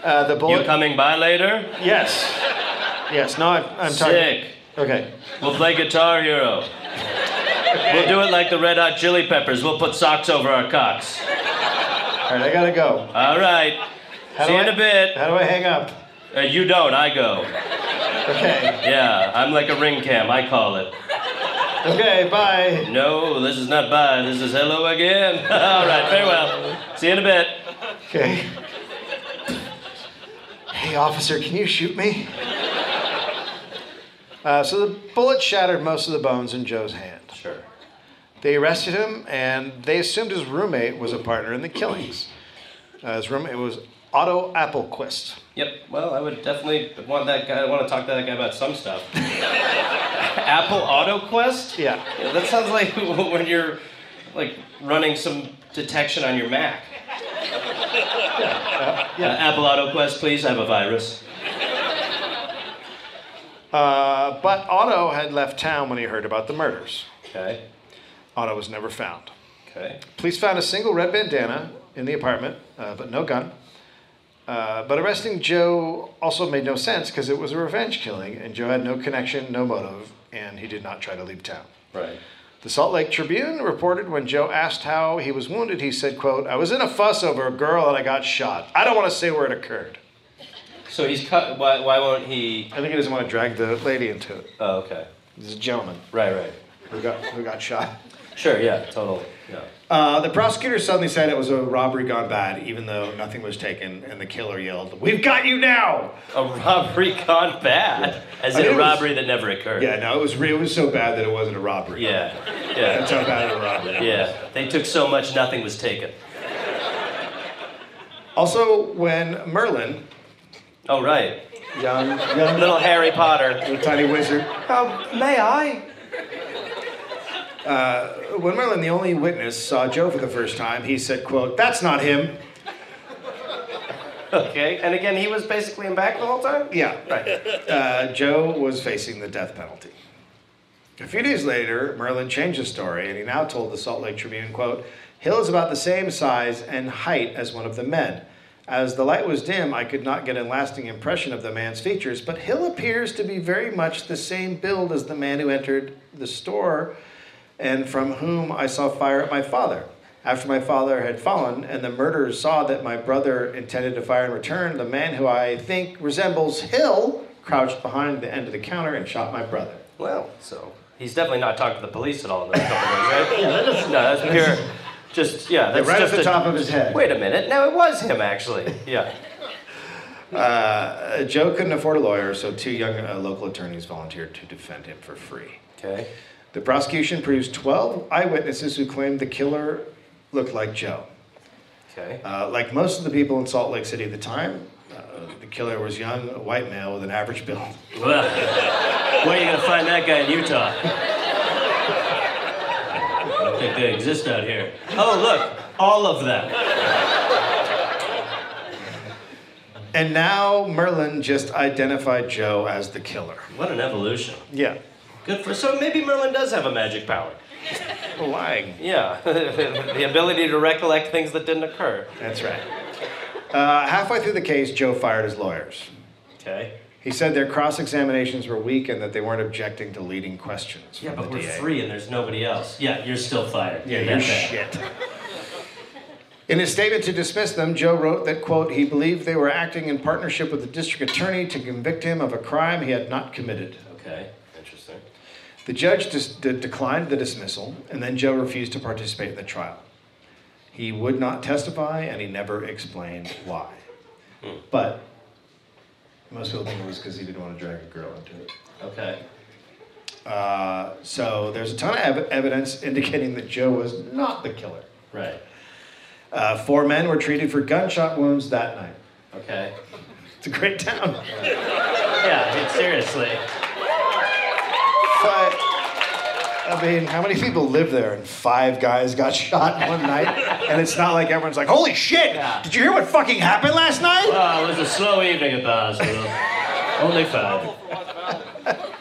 Uh, the You coming by later? yes. Yes. No, I'm, I'm talking. Sick. Okay. We'll play Guitar Hero. We'll do it like the Red Hot Chili Peppers. We'll put socks over our cocks. All right. I gotta go. All right. How See you in I- a bit. How do I hang up? Uh, you don't, I go. Okay. Yeah, I'm like a ring cam, I call it. Okay. Bye. No, this is not bye, this is hello again. All right, farewell. See you in a bit. Okay. Hey, officer, can you shoot me? Uh, so the bullet shattered most of the bones in Joe's hand. Sure. They arrested him, and they assumed his roommate was a partner in the killings. Uh, his roommate was Otto Applequist. Yep, well, I would definitely want that guy, I want to talk to that guy about some stuff. Apple AutoQuest? Yeah. Yeah, that sounds like when you're like running some detection on your Mac. Uh, Apple AutoQuest, please, I have a virus. Uh, but Otto had left town when he heard about the murders. Okay, Otto was never found. okay. Police found a single red bandana in the apartment, uh, but no gun. Uh, but arresting Joe also made no sense because it was a revenge killing, and Joe had no connection, no motive, and he did not try to leave town. Right. The Salt Lake Tribune reported when Joe asked how he was wounded, he said, quote, I was in a fuss over a girl and I got shot. I don't want to say where it occurred. So he's cut, why, why won't he? I think he doesn't want to drag the lady into it. Oh, okay. He's a gentleman Right, right. who got, who got shot. Sure, yeah, total, yeah. Uh, the prosecutor suddenly said it was a robbery gone bad, even though nothing was taken, and the killer yelled, We've got you now! A robbery gone bad, as I in mean, a it was- robbery that never occurred. Yeah, no, it was, re- it was so bad that it wasn't a robbery. Yeah, That's yeah, how bad of a robbery. yeah. They took so much, nothing was taken. Also, when Merlin, Oh, right. young, young Little Harry Potter. little tiny wizard, Um, may I? When Merlin, the only witness, saw Joe for the first time, he said, quote, That's not him. Okay, and again, he was basically in back the whole time? Yeah, right. Uh, Joe was facing the death penalty. A few days later, Merlin changed his story, and he now told the Salt Lake Tribune, quote, Hill is about the same size and height as one of the men. As the light was dim, I could not get a lasting impression of the man's features, but Hill appears to be very much the same build as the man who entered the store and from whom I saw fire at my father. After my father had fallen and the murderers saw that my brother intended to fire in return, the man who I think resembles Hill crouched behind the end of the counter and shot my brother. Well, so he's definitely not talked to the police at all in those couple days, right? Yeah, that is, no, that's pure. Just yeah, that's right just off the a- top of his head. Wait a minute. No, it was him actually. Yeah. Uh, Joe couldn't afford a lawyer, so two young uh, local attorneys volunteered to defend him for free. Okay. The prosecution produced 12 eyewitnesses who claimed the killer looked like Joe. Okay. Uh, like most of the people in Salt Lake City at the time, uh, the killer was young, a white male with an average build. Well, where are you gonna find that guy in Utah? I don't think they exist out here. Oh, look, all of them. And now Merlin just identified Joe as the killer. What an evolution. Yeah. Good for. So maybe Merlin does have a magic power. Lying. Yeah, the ability to recollect things that didn't occur. That's right. Uh, halfway through the case, Joe fired his lawyers. Okay. He said their cross examinations were weak and that they weren't objecting to leading questions. Yeah, but we're DA. free and there's nobody else. Yeah, you're still fired. Yeah, you're shit. In his statement to dismiss them, Joe wrote that, quote, he believed they were acting in partnership with the district attorney to convict him of a crime he had not committed. Okay. The judge dis- de- declined the dismissal, and then Joe refused to participate in the trial. He would not testify, and he never explained why. But most people think it was because he didn't want to drag a girl into it. Okay. Uh, so there's a ton of ev- evidence indicating that Joe was not the killer. Right. Uh, four men were treated for gunshot wounds that night. Okay. It's a great town. Yeah, seriously. But, I mean, how many people live there and five guys got shot one night? And it's not like everyone's like, holy shit, Yeah. did you hear what fucking happened last night? Well, it was a slow evening at the hospital. Only five.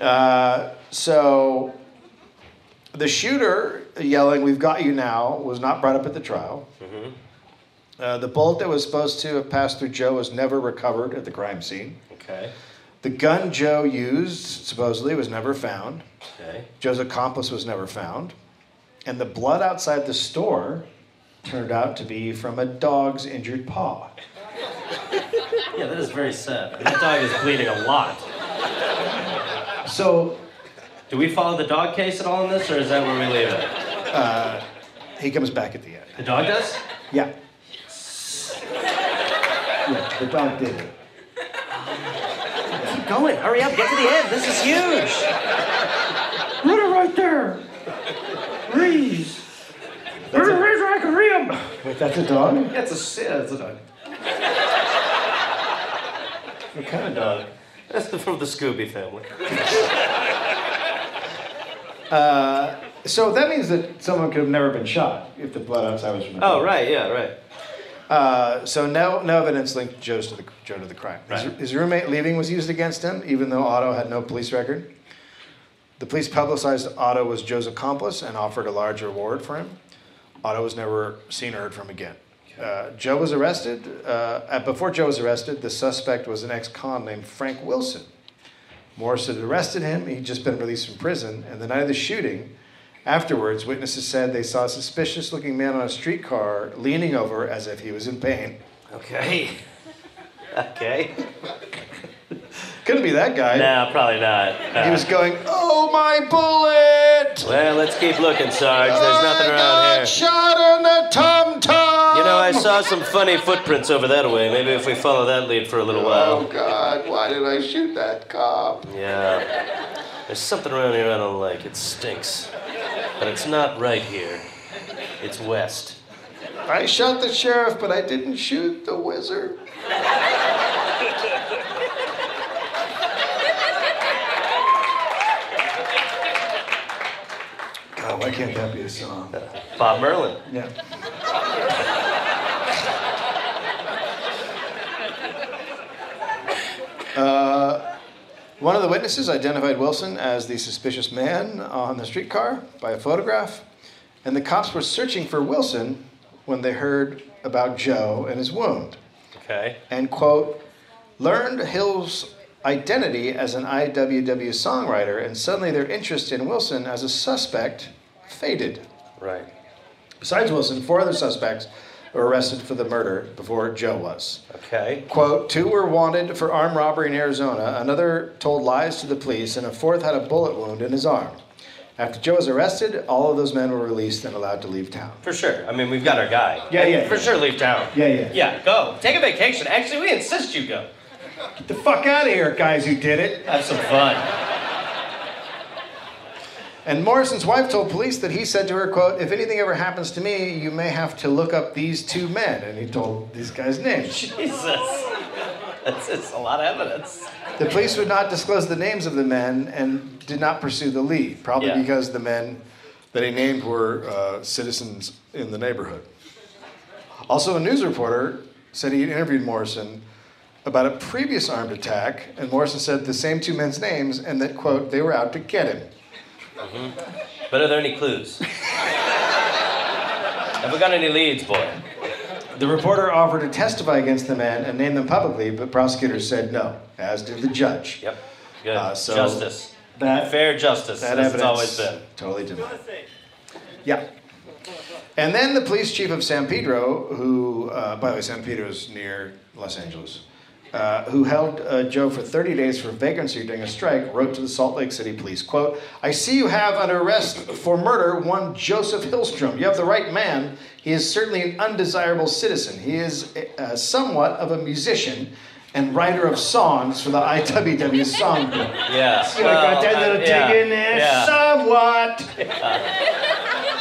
Uh, so The shooter yelling, We've got you now, was not brought up at the trial. Uh, the bullet that was supposed to have passed through Joe was never recovered at the crime scene. Okay. The gun Joe used, supposedly, was never found. Okay. Joe's accomplice was never found. And the blood outside the store turned out to be from a dog's injured paw. Yeah, that is very sad. That dog is bleeding a lot. So Do we follow the dog case at all in this, or is that where we leave it? Uh, he comes back at the end. The dog does? Yeah. Yes. Yeah, the dog did it. Keep going. Hurry up. Get to the end. This is huge. Put it right there. Please. Put it right where I can read 'em. Wait, that's a dog? Yeah, it's a, yeah, it's a dog. What kind of dog? That's from the Scooby family. Uh, so that means that someone could have never been shot if the blood outside was from the Oh, dog. right. Yeah, right. Uh, so no, no evidence linked Joe's to the, Joe to the crime. His, Right. his roommate leaving was used against him, even though Otto had no police record. The police publicized Otto was Joe's accomplice and offered a large reward for him. Otto was never seen or heard from again. Uh, Joe was arrested. Uh, uh, before Joe was arrested, the suspect was an ex-con named Frank Wilson. Morris had arrested him. He'd just been released from prison. And the night of the shooting, afterwards, witnesses said they saw a suspicious-looking man on a streetcar leaning over as if he was in pain. Okay. Okay. Couldn't be that guy. No, probably not. He was going, "Oh my bullet! well, let's keep looking, Sarge. There's nothing I around got here. shot in the tum tum." You know, I saw some funny footprints over that way. Maybe if we follow that lead for a little while. Oh. God! Why did I shoot that cop? Yeah. There's something around here I don't like. It stinks. But it's not right here. It's west. I shot the sheriff, but I didn't shoot the wizard. God, why can't that be a song? Bob Merlin. Yeah. Uh, one of the witnesses identified Wilson as the suspicious man on the streetcar by a photograph, and the cops were searching for Wilson when they heard about Joe and his wound, Okay. and quote, learned Hill's identity as an IWW songwriter, and suddenly their interest in Wilson as a suspect faded. Right. Besides Wilson, four other suspects were arrested for the murder before Joe was. Okay. Quote, two were wanted for armed robbery in Arizona, another told lies to the police, and a fourth had a bullet wound in his arm. After Joe was arrested, all of those men were released and allowed to leave town. For sure. I mean, we've got our guy. Yeah, yeah, For yeah. sure, leave town. Yeah, yeah. Yeah, go. Take a vacation. Actually, we insist you go. Get the fuck out of here, guys who did it. Have some fun. And Morrison's wife told police that he said to her, quote, if anything ever happens to me, you may have to look up these two men. And he told these guys' names. Jesus. That's, a lot of evidence. The police would not disclose the names of the men and did not pursue the lead, probably Yeah. because the men that he named were uh, citizens in the neighborhood. Also, a news reporter said he had interviewed Morrison about a previous armed attack, and Morrison said the same two men's names and that, quote, they were out to get him. But are there any clues? Have we got any leads, boy? The reporter offered to testify against the man and name them publicly, but prosecutors said no, as did the judge. Yep. Good. Uh, so justice. That Fair justice, That as evidence it's always been. totally denied. Yeah. And then the police chief of San Pedro, who, uh, by the way, San Pedro is near Los Angeles, uh, who held uh, Joe for 30 days for vagrancy during a strike, wrote to the Salt Lake City police, quote, I see you have under arrest for murder one Joseph Hillstrom. You have the right man. He is certainly an undesirable citizen. He is uh, somewhat of a musician and writer of songs for the IWW songbook. Yeah. See, I got that little uh, yeah, dig in there, Yeah. somewhat.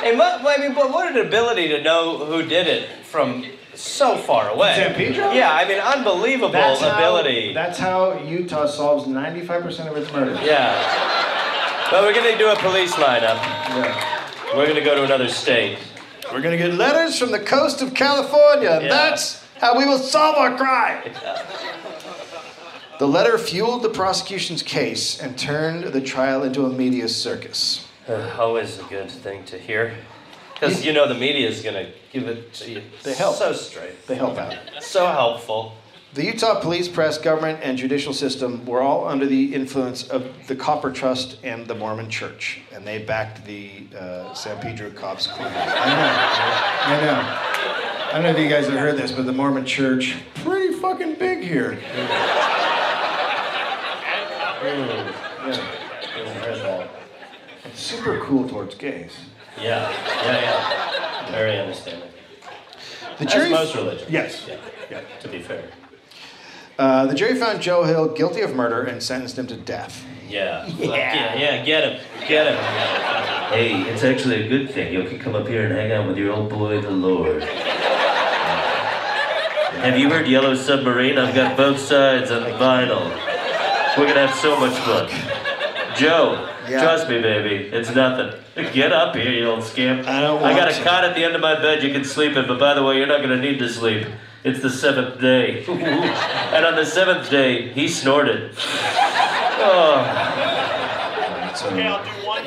And what, I mean, what, what an ability to know who did it from so far away. San Pedro? Yeah, I mean, unbelievable ability. How, that's how Utah solves 95% of its murders. yeah. But we're gonna do a police lineup. Yeah. We're gonna go to another state. We're going to get letters from the coast of California. Yeah. That's how we will solve our crime. The letter fueled the prosecution's case and turned the trial into a media circus. Uh, always a good thing to hear. Because you know the media is going to give it to you They help. so straight, They help out. so helpful. The Utah police, press, government, and judicial system were all under the influence of the Copper Trust and the Mormon Church, and they backed the uh, San Pedro cops' claim. I know, I know. I don't know if you guys have heard this, but the Mormon Church, pretty fucking big here. Yeah, I heard super cool towards gays. Yeah, yeah, yeah. Very understanding. The As jury, most religions. Yes. Yeah, Yeah. to be fair. Uh, the jury found Joe Hill guilty of murder and sentenced him to death. Yeah. Yeah. yeah, yeah, get him. Get him. Hey, it's actually a good thing. You can come up here and hang out with your old boy, the Lord. Have you heard Yellow Submarine? I've got both sides on vinyl. We're gonna have so much fun. Joe, Yeah. trust me, baby, it's nothing. Get up here, you old scamp. I don't I got want a to. cot at the end of my bed you can sleep in, but by the way, you're not gonna need to sleep. It's the seventh day. and on the seventh day, he snorted. Oh. So, uh,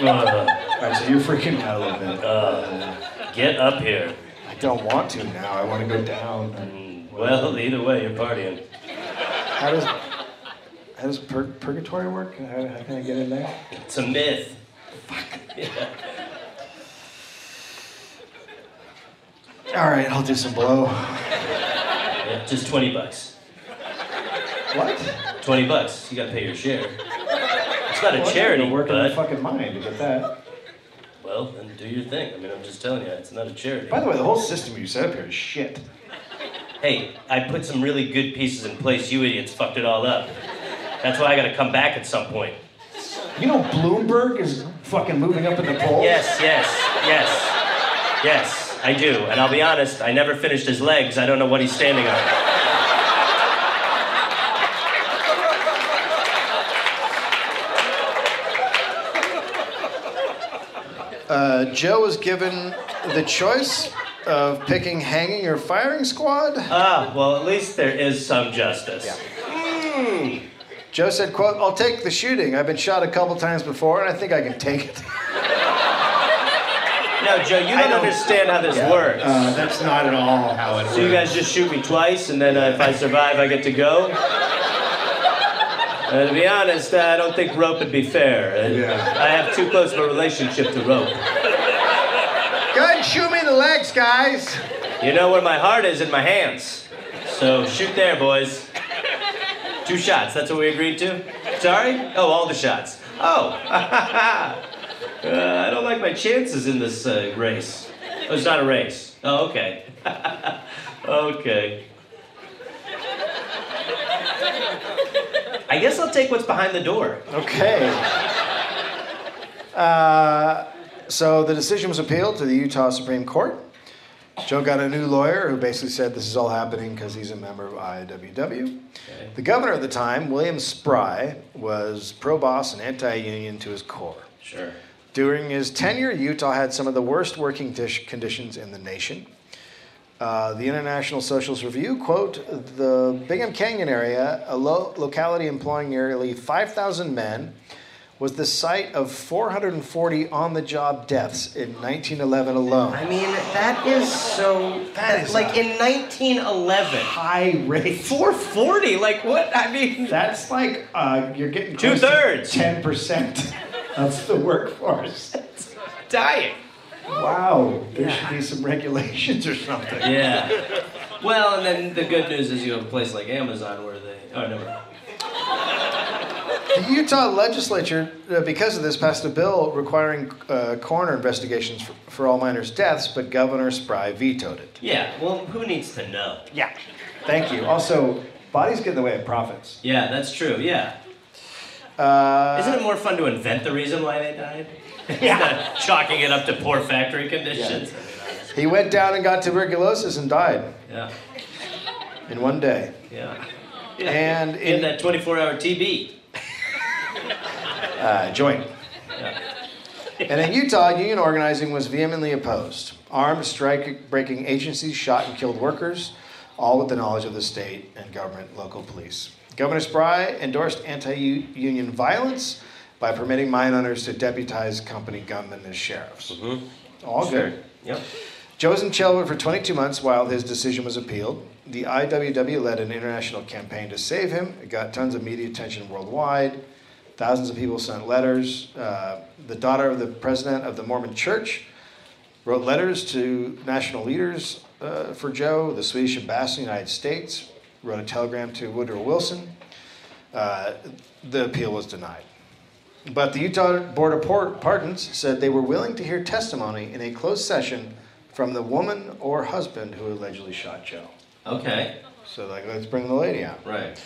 all right, so you're freaking out a little bit. uh, get up here. I don't want to now. I want to go down. Mm, Well, either way, you're partying. How does how does pur- purgatory work? How, how can I get in there? It's a myth. All right, I'll do some blow. Yeah, just 20 bucks. What? 20 bucks. You gotta pay your share. It's not a Well, charity, gotta work in but. fucking mind to get that. Well, then do your thing. I mean, I'm just telling you, it's not a charity. By the way, the whole system you set up here is shit. Hey, I put some really good pieces in place. You idiots fucked it all up. That's why I gotta come back at some point. You know Bloomberg is fucking moving up in the polls. Yes, yes, yes. Yes, I do. And I'll be honest, I never finished his legs. I don't know what he's standing on. Uh, Joe was given the choice of picking hanging or firing squad. Ah, well, at least there is some justice. Joe said, "quote I'll take the shooting. I've been shot a couple times before, and I think I can take it." No, Joe, you don't, understand how this works. Uh, that's not at all how it works. So you guys just shoot me twice, and then uh, if I survive, I get to go. Uh, to be honest, uh, I don't think rope would be fair. Uh, Yeah. I have too close of a relationship to rope. Go ahead and shoot me in the legs, guys. You know where my heart is in my hands. So shoot there, boys. Two shots. That's what we agreed to. Sorry? Oh, all the shots. Oh. uh, I don't like my chances in this uh, race. Oh, it's not a race. Oh, okay. okay. I guess I'll take what's behind the door. Okay. Uh, so the decision was appealed to the Utah Supreme Court. Joe got a new lawyer who basically said this is all happening because he's a member of IWW. The governor at the time, William Spry, was pro boss and anti union to his core. Sure. During his tenure, Utah had some of the worst working dish conditions in the nation. Uh, the International Socialist Review quote: "The Bingham Canyon area, a lo- locality employing nearly 5,000 men, was the site of 440 on-the-job deaths in 1911 alone." I mean, that is so. That is like in 1911. High rate. 440? Like what? I mean, That's like uh, you're getting Two-thirds. Ten percent of the workforce. dying. Wow, there should be some regulations or something. Yeah. Well, and then the good news is you have a place like Amazon where they. Oh, never. Mind. The Utah legislature, uh, because of this, passed a bill requiring uh, coroner investigations for, for all miners' deaths, but Governor Spry vetoed it. Yeah. Well, who needs to know? Yeah. Thank you. Also, bodies get in the way of profits. Yeah, that's true. Yeah. Uh, Isn't it more fun to invent the reason why they died? Yeah. chalking it up to poor factory conditions. Yeah. he went down and got tuberculosis and died Yeah. in one day. Yeah. yeah. And in in that 24-hour TB. Uh, joint. Yeah. And in Utah, union organizing was vehemently opposed. Armed strike-breaking agencies shot and killed workers, all with the knowledge of the state and government local police. Governor Spry endorsed anti-union violence by permitting mine owners to deputize company gunmen as sheriffs. All Sure. good. Yep. Joe was in jail for 22 months while his decision was appealed. The IWW led an international campaign to save him. It got tons of media attention worldwide. Thousands of people sent letters. Uh, the daughter of the president of the Mormon Church wrote letters to national leaders uh, for Joe. The Swedish ambassador in the United States wrote a telegram to Woodrow Wilson. Uh, the appeal was denied. But the Utah Board of Pardons said they were willing to hear testimony in a closed session from the woman or husband who allegedly shot Joe. Okay. So, like, let's bring the lady out. Right.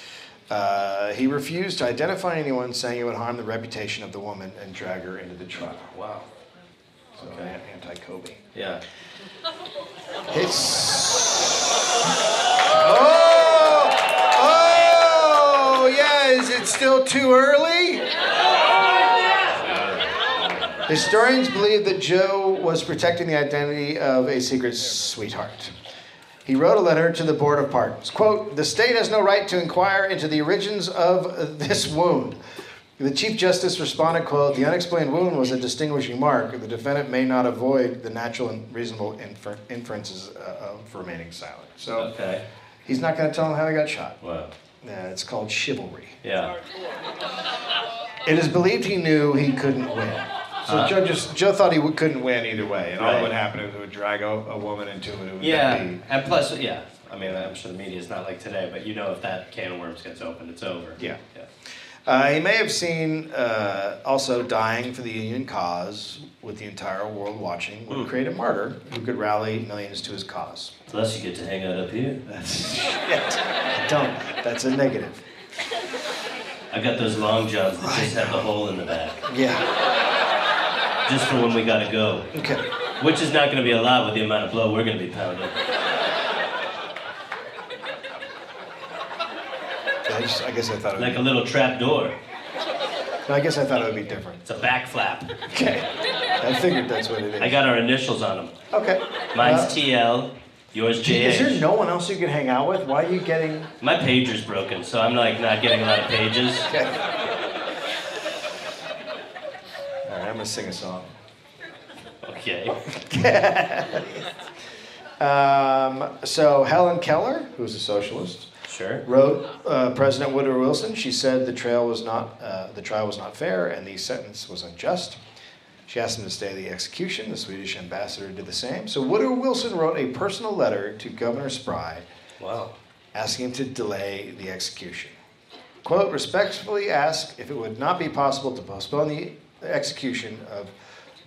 Uh, he refused to identify anyone, saying it would harm the reputation of the woman and drag her into the trial. Wow. So, Okay. anti Kobe. Yeah. It's. Oh! Oh! Yeah, is it still too early? Historians believe that Joe was protecting the identity of a secret sweetheart. He wrote a letter to the Board of Pardons. Quote, the state has no right to inquire into the origins of this wound. The Chief Justice responded, quote, the unexplained wound was a distinguishing mark. The defendant may not avoid the natural and reasonable infer- inferences uh, of remaining silent. So Okay. he's not going to tell him how he got shot. Wow. Yeah, it's called chivalry. Yeah. It is believed he knew he couldn't win. So Huh? Joe just Joe thought he would, couldn't win either way, and all that would happen is it would drag a, a woman into it. it would Yeah. And plus, yeah. I mean, I'm sure the media is not like today, but you know, if that can of worms gets opened, it's over. Yeah. Yeah. Uh, he may have seen uh, also dying for the Union cause, with the entire world watching, would Hmm. create a martyr who could rally millions to his cause. Plus, you get to hang out up here. That's shit. Don't. That's a negative. I got those long johns that just have the hole in the back, Yeah. Just for when we gotta go. Okay. Which is not gonna be a lot with the amount of blow we're gonna be pounding. I, just, I guess I thought it would. Like a little trap door. I guess I thought it would be different. It's a back flap. Okay. I figured that's what it is. I got our initials on them. Okay. Mine's Uh, TL, yours J. Is there no one else you can hang out with? Why are you getting? My pager's broken, so I'm like not getting a lot of pages. Okay. All right, I'm gonna sing a song. Okay. Um, so Helen Keller, who's a socialist, Sure. wrote uh, President Woodrow Wilson. She said the trial was not uh, the trial was not fair and the sentence was unjust. She asked him to stay the execution. The Swedish ambassador did the same. So Woodrow Wilson wrote a personal letter to Governor Spry Wow. asking him to delay the execution. Quote, respectfully ask if it would not be possible to postpone the execution of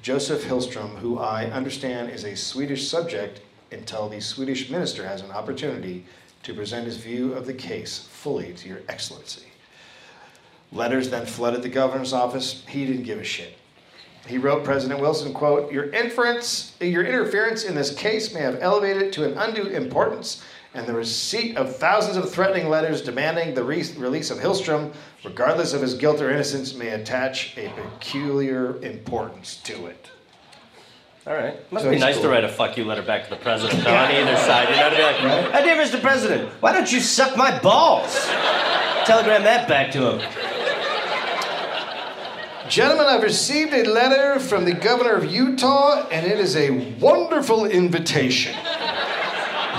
Joseph Hillstrom, who I understand is a Swedish subject, until the Swedish minister has an opportunity to present his view of the case fully to your excellency. Letters then flooded the governor's office. He didn't give a shit. He wrote President Wilson, quote, your inference, your interference in this case may have elevated it to an undue importance, and the receipt of thousands of threatening letters demanding the re- release of Hillstrom, regardless of his guilt or innocence, may attach a peculiar importance to it. All right. Must So be nice cool. to write a fuck you letter back to the president though, on either side. You know, to be like, Right. "My dear Mr. President, why don't you suck my balls?" Telegram that back to him. Gentlemen, I've received a letter from the governor of Utah, and it is a wonderful invitation.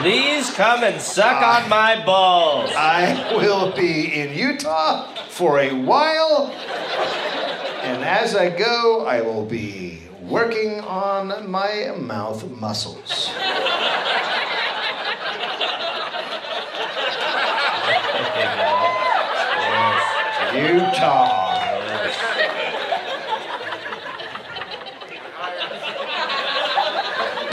Please come and suck on ah. my balls. I will be in Utah for a while, and as I go, I will be working on my mouth muscles. Utah.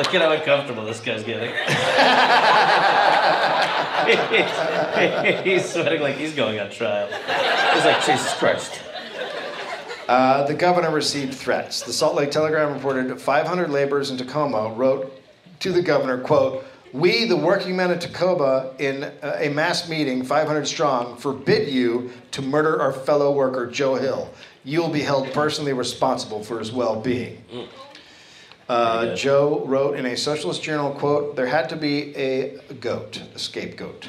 Look at how uncomfortable this guy's getting. he's sweating like he's going on trial. He's like, Jesus Christ. Uh, the governor received threats. The Salt Lake Telegram reported 500 laborers in Tacoma wrote to the governor, quote, we, the working men of Tacoma, in uh, a mass meeting, 500 strong, forbid you to murder our fellow worker, Joe Hill. You will be held personally responsible for his well-being. Uh, Pretty Uh, good. Joe wrote in a socialist journal, quote, there had to be a goat, a scapegoat.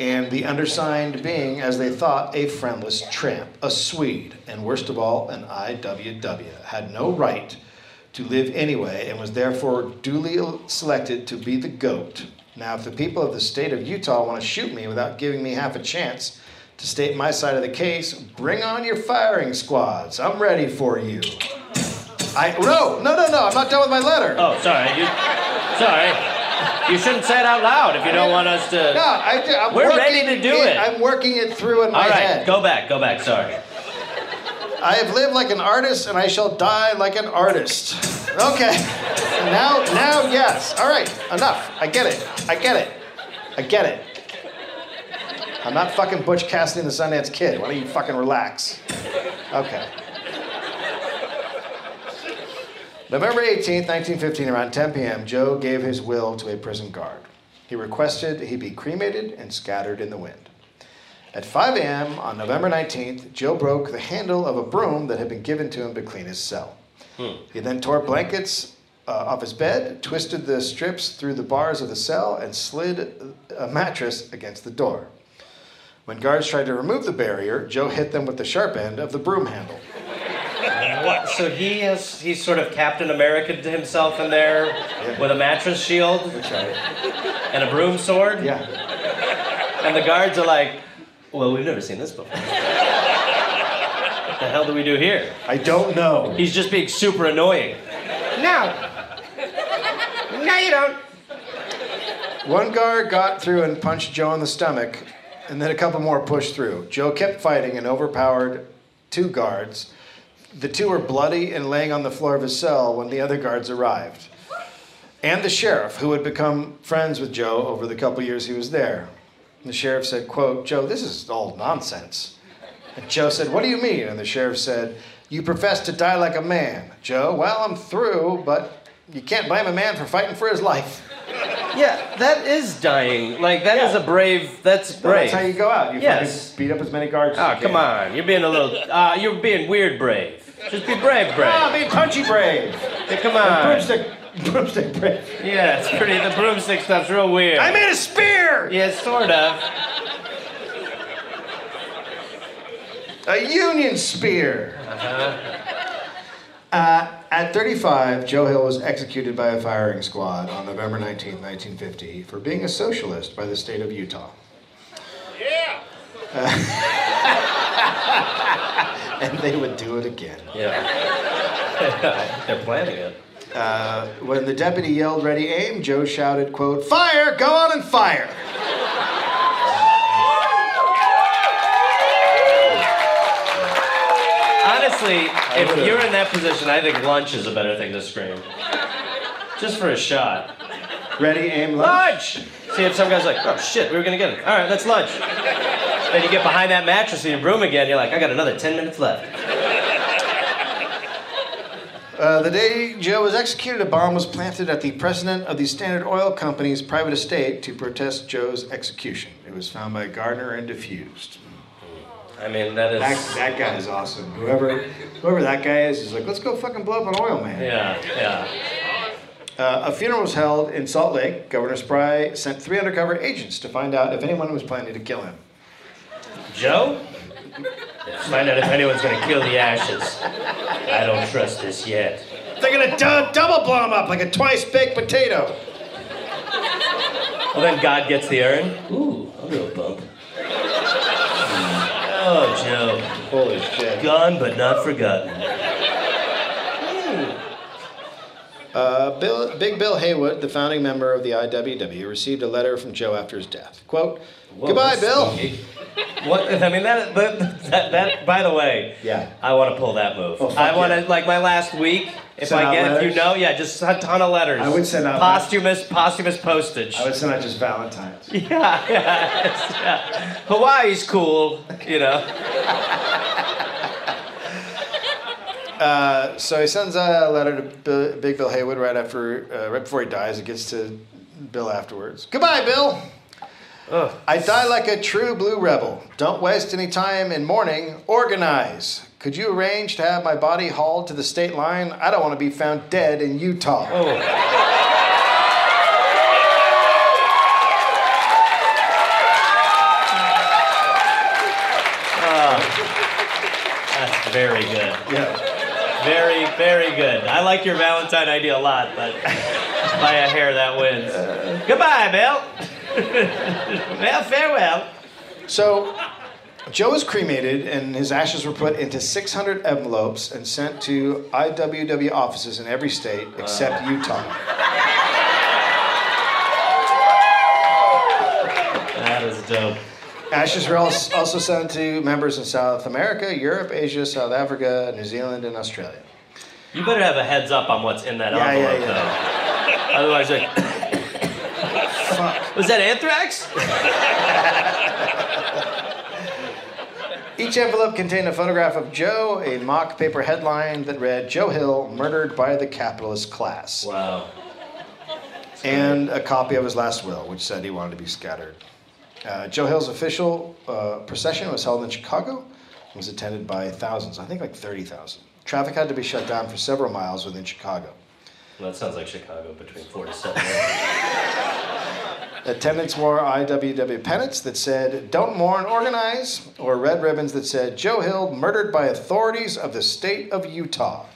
and the undersigned being, as they thought, a friendless tramp, a Swede, and worst of all, an IWW, had no right to live anyway and was therefore duly selected to be the GOAT. Now, if the people of the state of Utah want to shoot me without giving me half a chance to state my side of the case, bring on your firing squads. I'm ready for you. I no, no, no, no. I'm not done with my letter. Oh, sorry. You, sorry. You shouldn't say it out loud if you don't want us to. No, I, am We're ready to do it. I'm working it through in my All right, head. go back, go back. Sorry. I have lived like an artist, and I shall die like an artist. Okay. Now, now, yes. All right. Enough. I get it. I get it. I get it. I'm not fucking Butch Cassidy and the Sundance Kid. Why don't you fucking relax? Okay. November 18, 1915, around 10 p.m., Joe gave his will to a prison guard. He requested he be cremated and scattered in the wind. At 5 a.m. on November 19th, Joe broke the handle of a broom that had been given to him to clean his cell. Hmm. He then tore blankets uh, off his bed, twisted the strips through the bars of the cell, and slid a mattress against the door. When guards tried to remove the barrier, Joe hit them with the sharp end of the broom handle. What? So he is, he's sort of Captain America to himself in there Yeah. with a mattress shield That's and a broom sword. Yeah. And the guards are like, "Well, we've never seen this before. what the hell do we do here?" I don't know. He's just being super annoying. No. No, you don't. One guard got through and punched Joe in the stomach, and then a couple more pushed through. Joe kept fighting and overpowered two guards. The two were bloody and laying on the floor of his cell when the other guards arrived. And the sheriff, who had become friends with Joe over the couple years he was there. The sheriff said, quote, Joe, this is all nonsense. And Joe said, What do you mean? And the sheriff said, You profess to die like a man. Joe, well, I'm through, but you can't blame a man for fighting for his life. Yeah, that is dying. Like that is Yeah. a brave. That's Well, brave. that's how you go out. You Yes. fucking beat up as many guards as Oh, you come can. on. You're being a little. Uh, you're being weird brave. Just be brave brave. Ah, be punchy brave. Hey, come on. Broomstick, broomstick brave. Yeah, it's pretty. The broomstick stuff's real weird. I made a spear. Yeah, sort of. A Union spear. Uh huh. at 35, Joe Hill was executed by a firing squad on November 19, 1950, for being a socialist by the state of Utah. Yeah. and they would do it again. Yeah. They're planning it. Uh, when the deputy yelled, ready, aim, Joe shouted, quote, fire, go on and fire. Honestly, if you're in that position, I think lunch is a better thing to scream. Just for a shot. Ready, aim, lunch. Lunch! See if some guy's like, oh shit, we were gonna get it. All right, that's lunch. Then you get behind that mattress in your room again, you're like, I got another 10 minutes left. Uh, the day Joe was executed, a bomb was planted at the president of the Standard Oil Company's private estate to protest Joe's execution. It was found by Gardner and defused. I mean, that That, is. that guy is awesome. Whoever, whoever that guy is, is like, let's go fucking blow up an oil man. Yeah, yeah. Uh, a funeral was held in Salt Lake. Governor Spry sent three undercover agents to find out if anyone was planning to kill him. Joe? Find out if anyone's gonna kill the ashes. I don't trust this yet. They're gonna double blow him up like a twice baked potato. Well, then God gets the urn. Ooh, a little bump. Hmm. Oh, Joe. Holy shit. Gone but not forgotten. Uh, Bill, Big Bill Haywood, the founding member of the IWW, received a letter from Joe after his death. Quote, Whoa, Goodbye, Bill. What? I mean, that, but that, that, by the way, Yeah. I want to pull that move. Oh, I want to, yeah. like, my last week, if Send I get, if you know, yeah, just a ton of letters. I would send out- posthumous, posthumous postage. I would send out just Valentine's. Yeah, yeah, yeah. Hawaii's cool, you know. Uh, so he sends a letter to Bill, Big Bill Haywood right after, uh, right before he dies. It gets to Bill afterwards. Goodbye, Bill. Ugh. I die like a true blue rebel. Don't waste any time in mourning. Organize. Could you arrange to have my body hauled to the state line? I don't want to be found dead in Utah. Oh. Ah. Very good. Yeah. I like your Valentine idea a lot, but by a hair that wins. Goodbye, Bill. well, farewell. So, Joe was cremated, and his ashes were put into 600 envelopes and sent to IWW offices in every state except Utah. That is dope. Ashes were also sent to members in South America, Europe, Asia, South Africa, New Zealand, and Australia. You better have a heads up on what's in that Yeah, envelope, yeah, though. Otherwise, like, Fuck. was that anthrax? Each envelope contained a photograph of Joe, a mock paper headline that read Joe Hill murdered by the capitalist class, Wow. and a copy of his last will, which said he wanted to be scattered. Uh, Joe Hill's official uh, procession was held in Chicago and was attended by thousands, I think like 30,000. Traffic had to be shut down for several miles within Chicago. Well, that sounds like Chicago between four to seven. Attendants wore IWW pennants that said, Don't mourn, organize, or red ribbons that said, Joe Hill murdered by authorities of the state of Utah.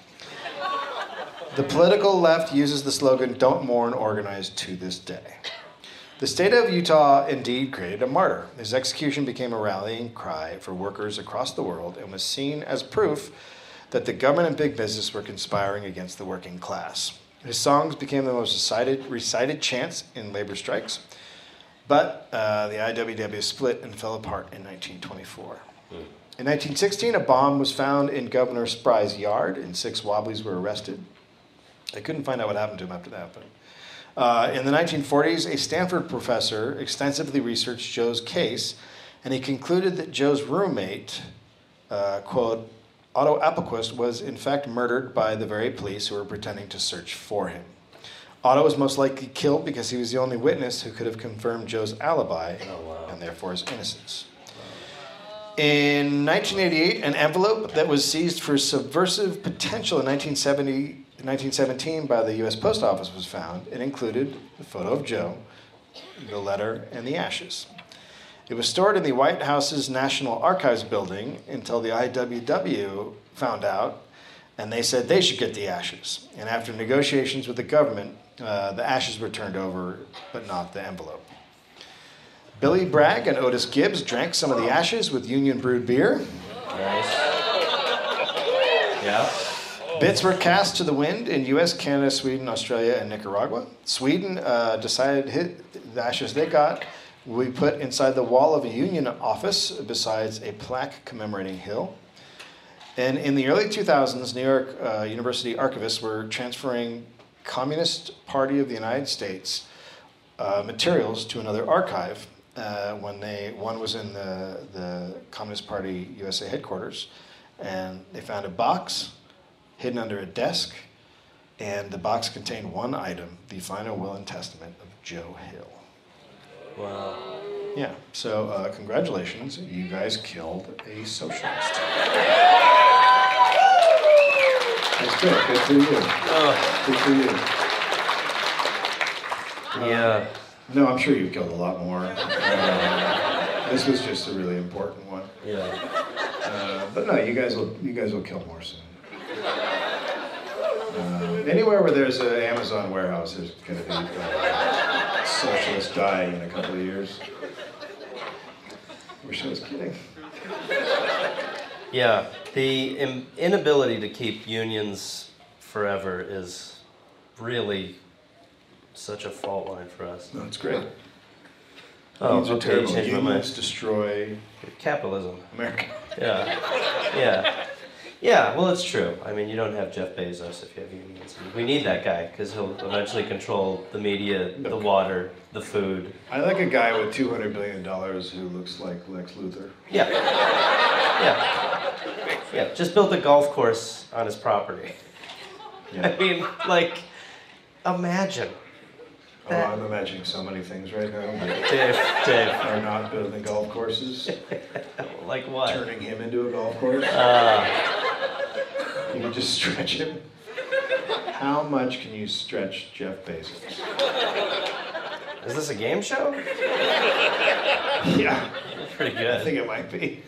The political left uses the slogan, Don't mourn, organize to this day. The state of Utah indeed created a martyr. His execution became a rallying cry for workers across the world and was seen as proof that the government and big business were conspiring against the working class. His songs became the most recited, recited chants in labor strikes, but uh, the IWW split and fell apart in 1924. In 1916, a bomb was found in Governor Spry's yard, and six Wobblies were arrested. I couldn't find out what happened to him after that, but uh, in the 1940s, a Stanford professor extensively researched Joe's case, and he concluded that Joe's roommate, uh, quote, Otto Appelquist, was in fact murdered by the very police who were pretending to search for him. Otto was most likely killed because he was the only witness who could have confirmed Joe's alibi and therefore his innocence. In 1988, an envelope that was seized for subversive potential in 1970 1917 by the U.S. Post Office was found. It included the photo of Joe, the letter, and the ashes. It was stored in the White House's National Archives building until the IWW found out, and they said they should get the ashes. And after negotiations with the government, uh, the ashes were turned over, but not the envelope. Billy Bragg and Otis Gibbs drank some of the ashes with Union brewed beer. Nice. Yeah. Bits were cast to the wind in U.S., Canada, Sweden, Australia, and Nicaragua. Sweden uh, decided hit the ashes they got we put inside the wall of a union office besides a plaque commemorating Hill. And in the early 2000s, New York uh, University archivists were transferring Communist Party of the United States uh, materials to another archive. Uh, when they one was in the the Communist Party USA headquarters, and they found a box hidden under a desk, and the box contained one item: the final will and testament of Joe Hill. Wow. Yeah. So uh, congratulations, you guys killed a socialist. That's good. Good for you. Good for you. yeah. No, I'm sure you've killed a lot more. Uh, this was just a really important one. Yeah. Uh, but no, you guys will you guys will kill more soon. Uh, anywhere where there's an Amazon warehouse, there's going to be uh, socialists dying in a couple of years. Wish I was kidding. Yeah. The im- inability to keep unions forever is really such a fault line for us. No, it's great. Oh, Unions are okay, terrible. change my. Unions destroy Capitalism. America. Yeah. Yeah. Yeah, well, it's true. I mean, you don't have Jeff Bezos if you have unions. We need that guy because he'll eventually control the media, the water, the food. I like a guy with two hundred billion dollars who looks like Lex Luthor. Yeah. Yeah. Yeah. Just built a golf course on his property. I mean, like, imagine. Oh, I'm imagining so many things right now. Dave, Dave, Are not building golf courses, like what? turning him into a golf course. Uh, You can just stretch him. How much can you stretch Jeff Bezos? is this a game show? Yeah, Pretty good. I good. think it might be.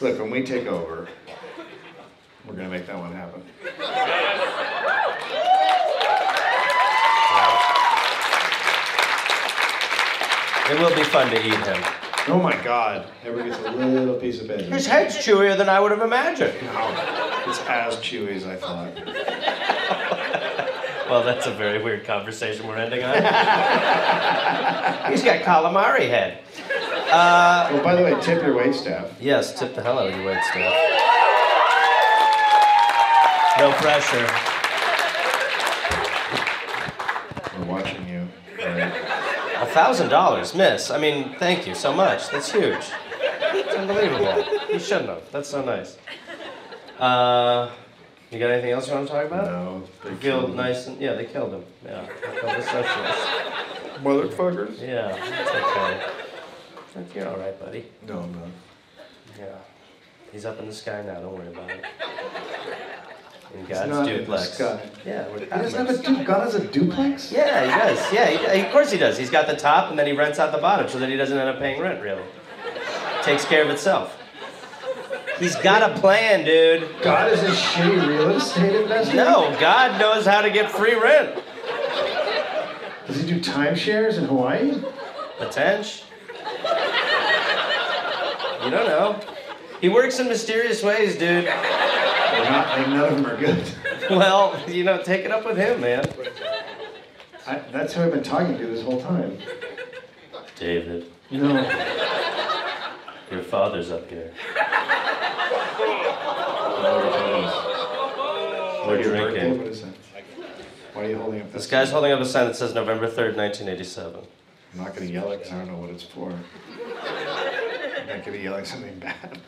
Look, when we take over, We're gonna make that one happen. It will be fun to eat him. Oh my God! Everybody gets a little piece of it. His head's chewier than I would have imagined. No, it's as chewy as I thought. Well, that's a very weird conversation we're ending on. He's got calamari head. Uh, oh, by the way, tip your wait staff. Yes, tip the hell out of your wait staff. No pressure. $1,000, miss. I mean, thank you so much. That's huge. It's unbelievable. You shouldn't have. That's so nice. Uh, you got anything else you want to talk about? No. They Guild, nice and yeah, they killed him. Yeah, killed. Motherfuckers. Yeah, it's okay. You're all right, buddy. No, I'm not. Yeah, he's up in the sky now. Don't worry about it. In God's duplex. Yeah, we're He doesn't have a du- God has a duplex? Yeah, he does. Yeah, he, of course he does. He's got the top, and then he rents out the bottom, so that he doesn't end up paying rent. Really, takes care of itself. He's got a plan, dude. God is a shitty real estate investor? No, God knows how to get free rent. Does he do timeshares in Hawaii? Potential. You don't know. He works in mysterious ways, dude. They're not, like, none of them are good. Well, you know, take it up with him, man. I, that's who I've been talking to this whole time. David, No. your father's up here. We're Your drinking. What is that? Why are you holding up This this? guy's holding up a sign that says November 3rd, 1987. I'm not gonna yell it because I don't know what it's for. I'm not gonna yell at something bad.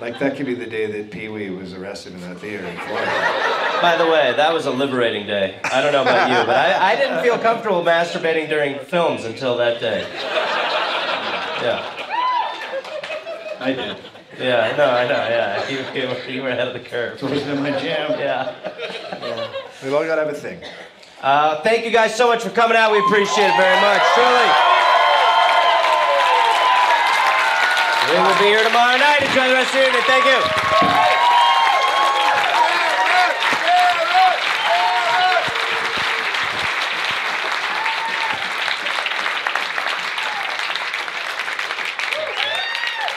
Like that could be the day that Pee Wee was arrested in that theater in Florida. By the way, that was a liberating day. I don't know about you, but I, I didn't feel comfortable masturbating during films until that day. Yeah. I did. Yeah, no, I know, yeah. You, you, were- you were ahead of the curve. It wasn't in my jam. Yeah. We've all gotta have a thing. Uh, thank you guys so much for coming out. We appreciate it very much, truly. We will be here tomorrow night. Enjoy the rest of your evening. Thank you.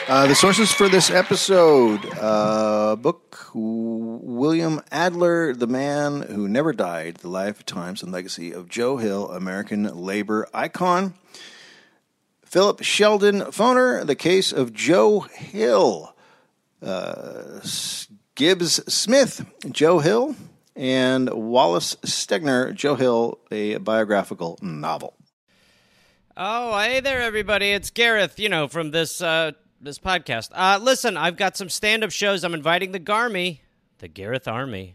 Uh, the sources for this episode uh, book William Adler, The Man Who Never Died The Life, Times, and Legacy of Joe Hill, American Labor Icon. Philip Sheldon Foner, The Case of Joe Hill. Uh, Gibbs Smith, Joe Hill. And Wallace Stegner, Joe Hill, a biographical novel. Oh, hey there, everybody! It's Gareth. You know from this uh, this podcast. Uh, listen, I've got some stand up shows. I'm inviting the Garmy, the Gareth Army,